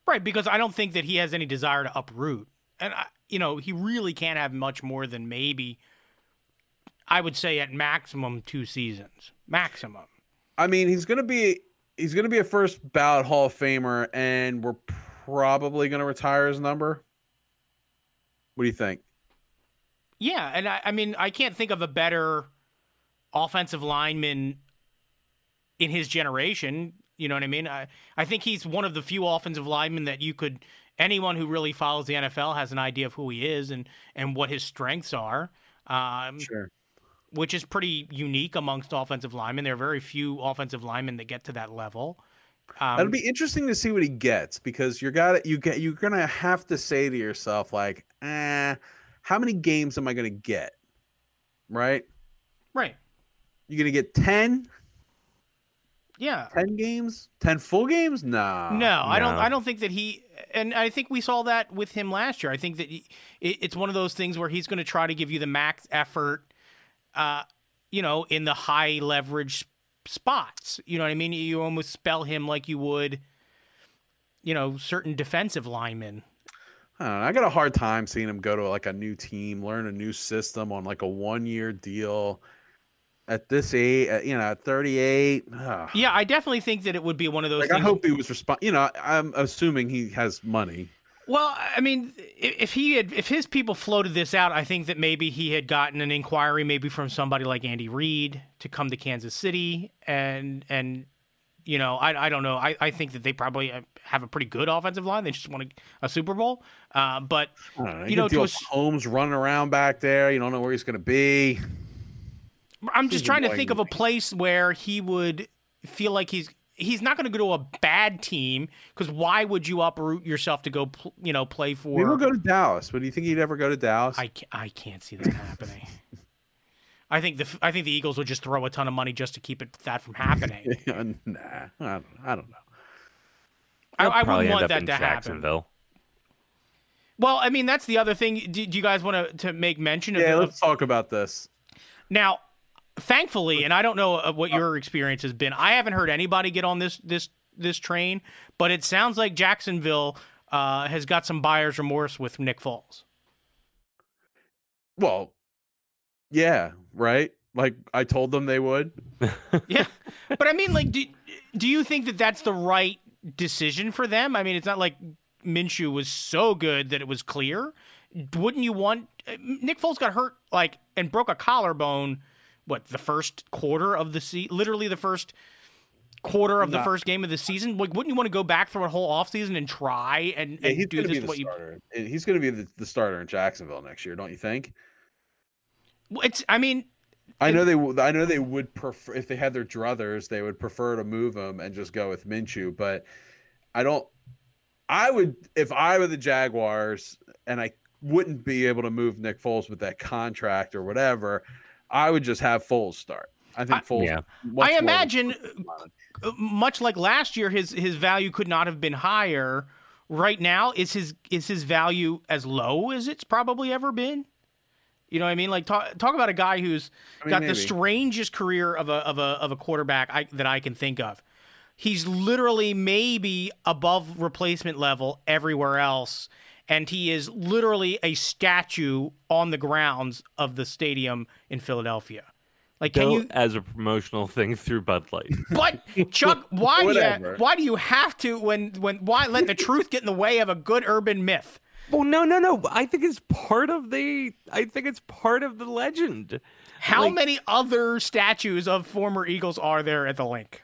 Speaker 3: Right, because I don't think that he has any desire to uproot. And, I, you know, he really can't have much more than maybe, I would say at maximum two seasons. Maximum.
Speaker 1: I mean, he's gonna be he's gonna be a first ballot Hall of Famer, and we're probably gonna retire his number. What do you think?
Speaker 3: Yeah, and I, I mean, I can't think of a better offensive lineman in his generation. You know what I mean? I, I think he's one of the few offensive linemen that you could anyone who really follows the NFL has an idea of who he is and and what his strengths are. Um,
Speaker 1: Sure.
Speaker 3: which is pretty unique amongst offensive linemen. There are very few offensive linemen that get to that level. Um,
Speaker 1: That'll be interesting to see what he gets because you're got you get you're gonna have to say to yourself like, eh, how many games am I gonna get? Right?
Speaker 3: right.
Speaker 1: You're gonna get 10?
Speaker 3: Yeah.
Speaker 1: 10 games? 10 full games? Nah.
Speaker 3: No, I don't. I don't think that he. And I think we saw that with him last year. I think that he, it, it's one of those things where he's going to try to give you the max effort, uh, you know, in the high leverage spots. You know what I mean? You almost spell him like you would, you know, certain defensive linemen.
Speaker 1: I don't know. I got a hard time seeing him go to like a new team, learn a new system on like a one year deal. At this age, at, you know, at 38. ugh.
Speaker 3: Yeah, I definitely think that it would be one of those.
Speaker 1: Like I hope he was respond. You know, I'm assuming he has money.
Speaker 3: Well, I mean, if he had, if his people floated this out, I think that maybe he had gotten an inquiry, maybe from somebody like Andy Reid to come to Kansas City, and and you know, I I don't know. I, I think that they probably have a pretty good offensive line. They just want a, a Super Bowl, uh, but
Speaker 1: know.
Speaker 3: You
Speaker 1: You,
Speaker 3: know,
Speaker 1: know,
Speaker 3: to a
Speaker 1: Holmes running around back there. You don't know where he's going to be.
Speaker 3: I'm just trying to think of a place where he would feel like he's he's not going to go to a bad team because why would you uproot yourself to go, pl- you know, play for?
Speaker 1: Maybe we'll go to Dallas. But do you think he'd ever go to Dallas?
Speaker 3: I can't, I can't see that happening. I think the I think the Eagles would just throw a ton of money just to keep it that from happening.
Speaker 1: nah, I don't, I don't know.
Speaker 3: I,
Speaker 2: He'll
Speaker 3: I
Speaker 2: probably
Speaker 3: wouldn't want that
Speaker 2: in
Speaker 3: to happen.
Speaker 2: Jacksonville.
Speaker 3: Well, I mean that's the other thing. Do, do you guys want to to make mention of,
Speaker 1: Yeah,
Speaker 3: of
Speaker 1: let's talk about this.
Speaker 3: Now, thankfully, and I don't know uh, what your experience has been. I haven't heard anybody get on this this this train, but it sounds like Jacksonville uh, has got some buyer's remorse with Nick Foles.
Speaker 1: Well, yeah, right. Like I told them they would.
Speaker 3: Yeah, but I mean, like, do do you think that that's the right decision for them? I mean, it's not like Minshew was so good that it was clear. Wouldn't you want uh, Nick Foles got hurt like and broke a collarbone? What the first quarter of the season, literally the first quarter of the first game of the season? Like, wouldn't you want to go back through a whole offseason and try and,
Speaker 1: Yeah,
Speaker 3: and
Speaker 1: he's
Speaker 3: do this
Speaker 1: be the
Speaker 3: what you?
Speaker 1: starter. He's going to be the, the starter in Jacksonville next year, don't you think?
Speaker 3: It's. I mean,
Speaker 1: I know they. I know they would prefer if they had their druthers, they would prefer to move him and just go with Minshew. But I don't. I would if I were the Jaguars and I wouldn't be able to move Nick Foles with that contract or whatever. I would just have Foles start. I think
Speaker 3: I-
Speaker 1: Foles.
Speaker 2: Yeah.
Speaker 3: I
Speaker 1: more of a
Speaker 3: imagine
Speaker 1: first round.
Speaker 3: uh, much like last year, his his value could not have been higher. Right now, is his is his value as low as it's probably ever been? You know what I mean? Like talk talk about a guy who's
Speaker 1: I mean,
Speaker 3: got the strangest career of a of a of a quarterback I, that I can think of. He's literally maybe above replacement level everywhere else, and he is literally a statue on the grounds of the stadium in Philadelphia. Like, can
Speaker 2: Built
Speaker 3: you?
Speaker 2: as a promotional thing through Bud Light.
Speaker 3: But Chuck, why do you why do you have to when when why let the truth get in the way of a good urban myth?
Speaker 2: well, no, no, no. I think it's part of the. I think it's part of the legend.
Speaker 3: How
Speaker 2: Like-
Speaker 3: many other statues of former Eagles are there at the Linc?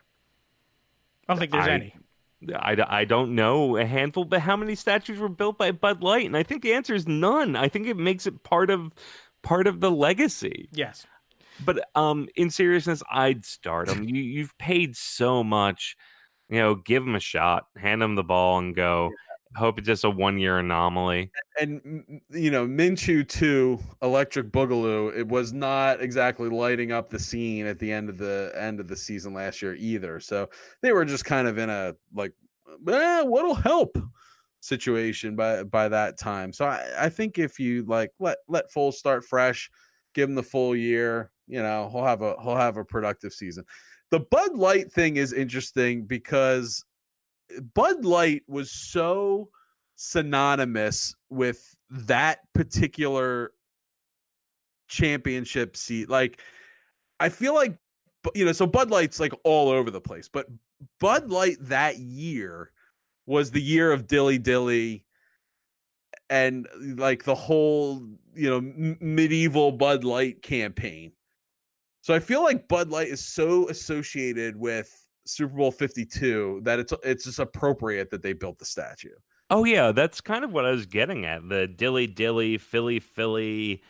Speaker 3: I don't think there's
Speaker 2: I-
Speaker 3: any.
Speaker 2: I, I don't know a handful, but how many statues were built by Bud Light? And I think the answer is none. I think it makes it part of part of the legacy.
Speaker 3: Yes.
Speaker 2: But um, in seriousness, I'd start them. You you've paid so much, you know. Give them a shot. Hand them the ball and go. Hope it's just a one year anomaly.
Speaker 1: and you know Minshew too, Electric Boogaloo. It was not exactly lighting up the scene at the end of the end of the season last year either. So they were just kind of in a like, eh, what'll help situation by by that time. So I, I think if you like let let Foles start fresh, give him the full year, you know he'll have a he'll have a productive season. The Bud Light thing is interesting because Bud Light was so synonymous with that particular championship seat. Like, I feel like, you know, so Bud Light's like all over the place, but Bud Light that year was the year of Dilly Dilly and like the whole, you know, m- medieval Bud Light campaign. So I feel like Bud Light is so associated with Super Bowl 52 that it's it's just appropriate that they built the statue.
Speaker 2: Oh yeah, that's kind of what I was getting at. The dilly dilly, Philly Philly,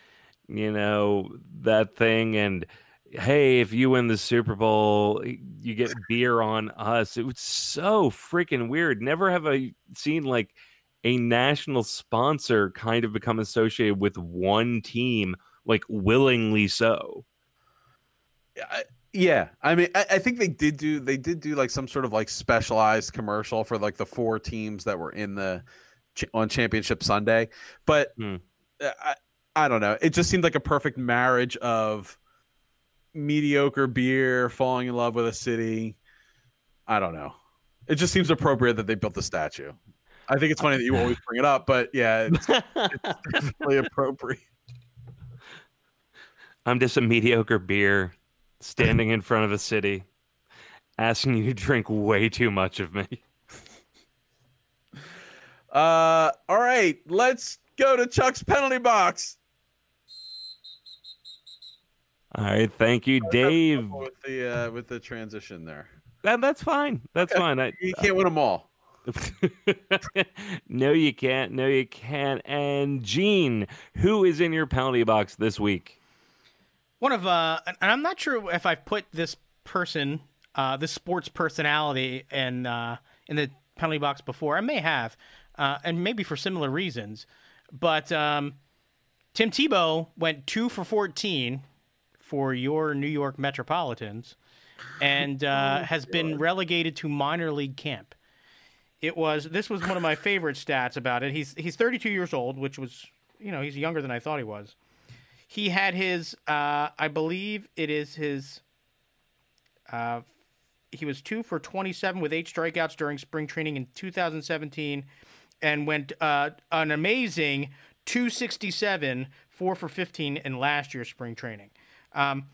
Speaker 2: you know, that thing and hey, if you win the Super Bowl, you get beer on us. It was so freaking weird. Never have I seen like a national sponsor kind of become associated with one team, like willingly so.
Speaker 1: Yeah, I- yeah. I mean, I, I think they did do they did do like some sort of like specialized commercial for like the four teams that were in the ch- on Championship Sunday, but uh, I, I don't know. It just seemed like a perfect marriage of mediocre beer, falling in love with a city. I don't know. It just seems appropriate that they built the statue. I think it's funny that you always bring it up, but yeah, it's definitely appropriate.
Speaker 2: I'm just a mediocre beer standing in front of a city, asking you to drink way too much of me.
Speaker 1: Uh, all right, let's go to Chuck's penalty box.
Speaker 2: All right, thank you, Dave.
Speaker 1: with the uh, with the transition there.
Speaker 2: That, that's fine. That's
Speaker 1: Okay.
Speaker 2: fine. I,
Speaker 1: You can't win them all.
Speaker 2: no, you can't. No, you can't. And Gene, who is in your penalty box this week?
Speaker 3: One of uh, and I'm not sure if I've put this person uh, the sports personality in uh, in the penalty box before. I may have, uh, and maybe for similar reasons. But um, Tim Tebow went two for fourteen for your New York Metropolitans, and uh, oh, has been relegated to minor league camp. It was this was one of my favorite stats about it. He's he's 32 years old, which was you know he's younger than I thought he was. He had his uh, I believe it is his. Uh, he was two for 27 with eight strikeouts during spring training in 2017, and went uh, an amazing 267, four for 15 in last year's spring training. Um,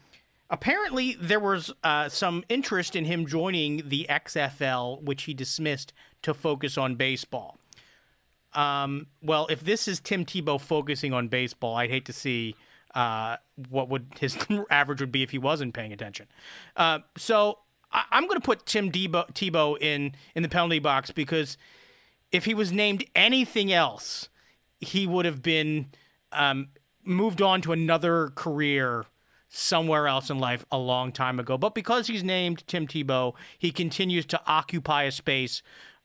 Speaker 3: apparently, there was uh, some interest in him joining the XFL, which he dismissed to focus on baseball. Um, well, if this is Tim Tebow focusing on baseball, I'd hate to see uh, what would his average would be if he wasn't paying attention. Uh, so I, am going to put Tim Tebow, Tebow in in the penalty box because if he was named anything else, he would have been um, moved on to another career somewhere else in life a long time ago. But because he's named Tim Tebow, he continues to occupy a space.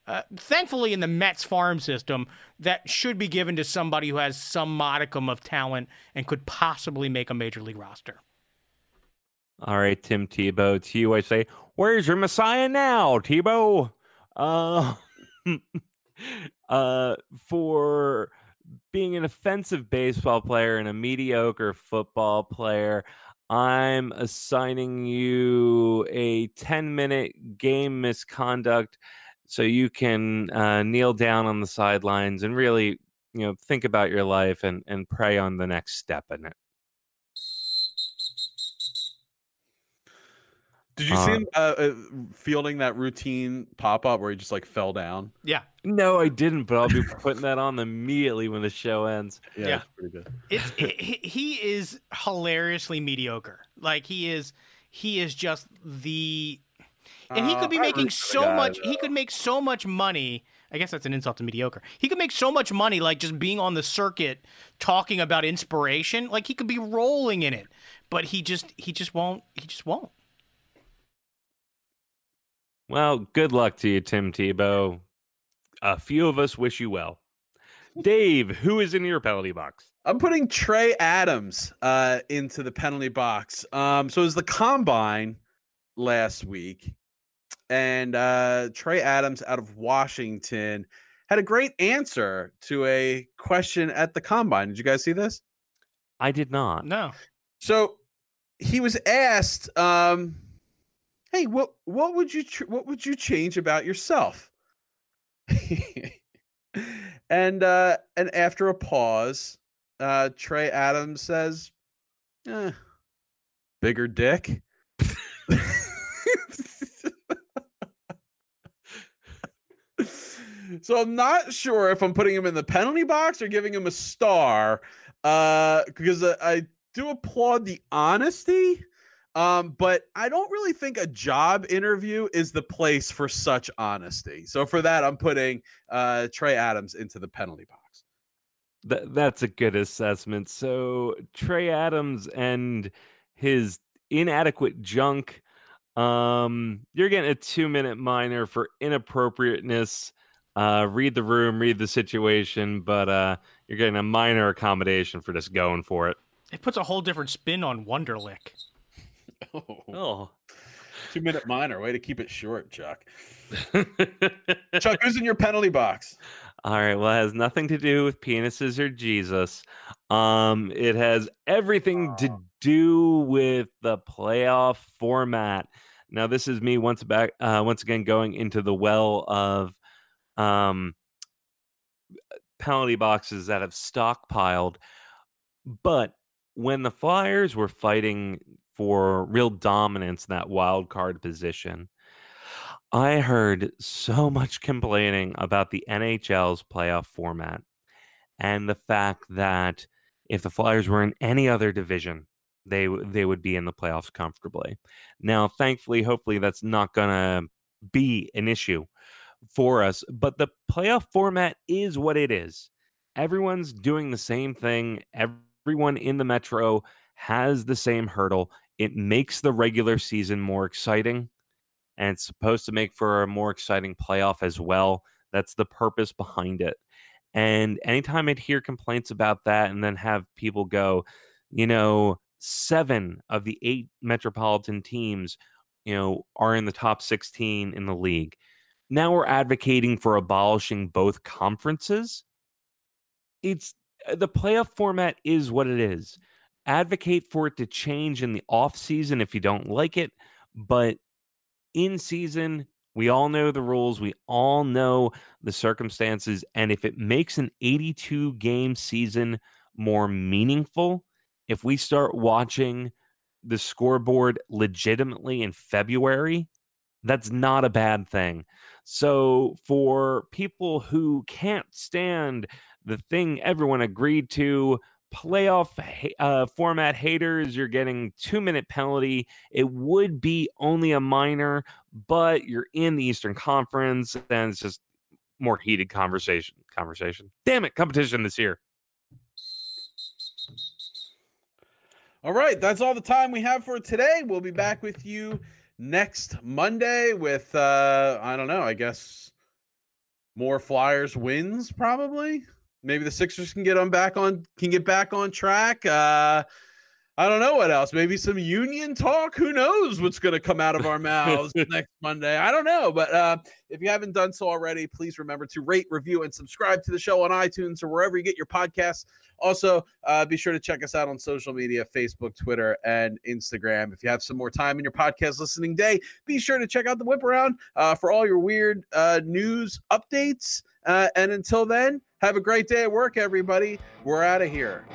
Speaker 3: Uh, thankfully, in the Mets farm system, that should be given to somebody who has some modicum of talent and could possibly make a major league roster.
Speaker 2: All right, Tim Tebow, to you I say, where's your Messiah now, Tebow? Uh, uh, for being an offensive baseball player and a mediocre football player, I'm assigning you a 10 minute game misconduct so you can uh, kneel down on the sidelines and really, you know, think about your life and, and pray on the next step in it.
Speaker 1: Did you uh, see him uh, uh, fielding that routine pop up where he just like fell down?
Speaker 3: Yeah.
Speaker 2: No, I didn't, but I'll be putting that on immediately when the show ends.
Speaker 3: Yeah, yeah. It's pretty good. It's it, he is hilariously mediocre. Like he is, he is just the, and he could be uh, making so guy, much. Though. He could make so much money. I guess that's an insult to mediocre. He could make so much money, like just being on the circuit, talking about inspiration. Like he could be rolling in it, but he just, he just won't. He just won't.
Speaker 2: Well, good luck to you, Tim Tebow. A few of us wish you well. Dave, who is in your penalty box?
Speaker 1: I'm putting Trey Adams uh, into the penalty box. Um, so it was the combine last week, and uh, Trey Adams out of Washington had a great answer to a question at the combine. Did you guys see this?
Speaker 2: I did not.
Speaker 3: No.
Speaker 1: So he was asked, um, "Hey, what what would you tr- what would you change about yourself?" and uh, and after a pause, uh, Trey Adams says, eh, "Bigger dick." so I'm not sure if I'm putting him in the penalty box or giving him a star, uh, because I, I do applaud the honesty. Um, but I don't really think a job interview is the place for such honesty. So for that, I'm putting uh, Trey Adams into the penalty box.
Speaker 2: That, that's a good assessment. So Trey Adams and his inadequate junk. Um, you're getting a two minute minor for inappropriateness. Uh, read the room, read the situation, but uh, you're getting a minor accommodation for just going for it.
Speaker 3: It puts a whole different spin on Wonderlic.
Speaker 1: Oh. oh. Two minute minor. Way to keep it short, Chuck. Chuck, who's in your penalty box?
Speaker 2: All right. Well, it has nothing to do with penises or Jesus. Um, it has everything to do with the playoff format. Now, this is me once back, uh, once again going into the well of um, penalty boxes that have stockpiled. But when the Flyers were fighting for real dominance in that wild card position. I heard so much complaining about the NHL's playoff format and the fact that if the Flyers were in any other division, they they would be in the playoffs comfortably. Now, thankfully, hopefully that's not going to be an issue for us, but the playoff format is what it is. Everyone's doing the same thing. Everyone in the Metro has the same hurdle. It makes the regular season more exciting. And it's supposed to make for a more exciting playoff as well. That's the purpose behind it. And anytime I'd hear complaints about that and then have people go, you know, seven of the eight metropolitan teams, you know, are in the top 16 in the league. Now we're advocating for abolishing both conferences. It's uh, the playoff format is what it is. Advocate for it to change in the off season if you don't like it, but in season, we all know the rules, we all know the circumstances, and if it makes an 82 game season more meaningful, if we start watching the scoreboard legitimately in February, that's not a bad thing. So, for people who can't stand the thing everyone agreed to, playoff uh, format haters, you're getting two minute penalty. It would be only a minor, but you're in the Eastern Conference, and it's just more heated conversation. Conversation. Damn it, competition this year.
Speaker 1: All right, that's all the time we have for today. We'll be back with you next Monday with uh I don't know, I guess more Flyers wins probably. Maybe the Sixers can get on back on can get back on track. Uh I don't know what else. Maybe some union talk. Who knows what's going to come out of our mouths next Monday? I don't know. But uh, if you haven't done so already, please remember to rate, review, and subscribe to the show on iTunes or wherever you get your podcasts. Also, uh, be sure to check us out on social media Facebook, Twitter, and Instagram. If you have some more time in your podcast listening day, be sure to check out the Whip Around uh, for all your weird uh, news updates. Uh, and until then, have a great day at work, everybody. We're out of here.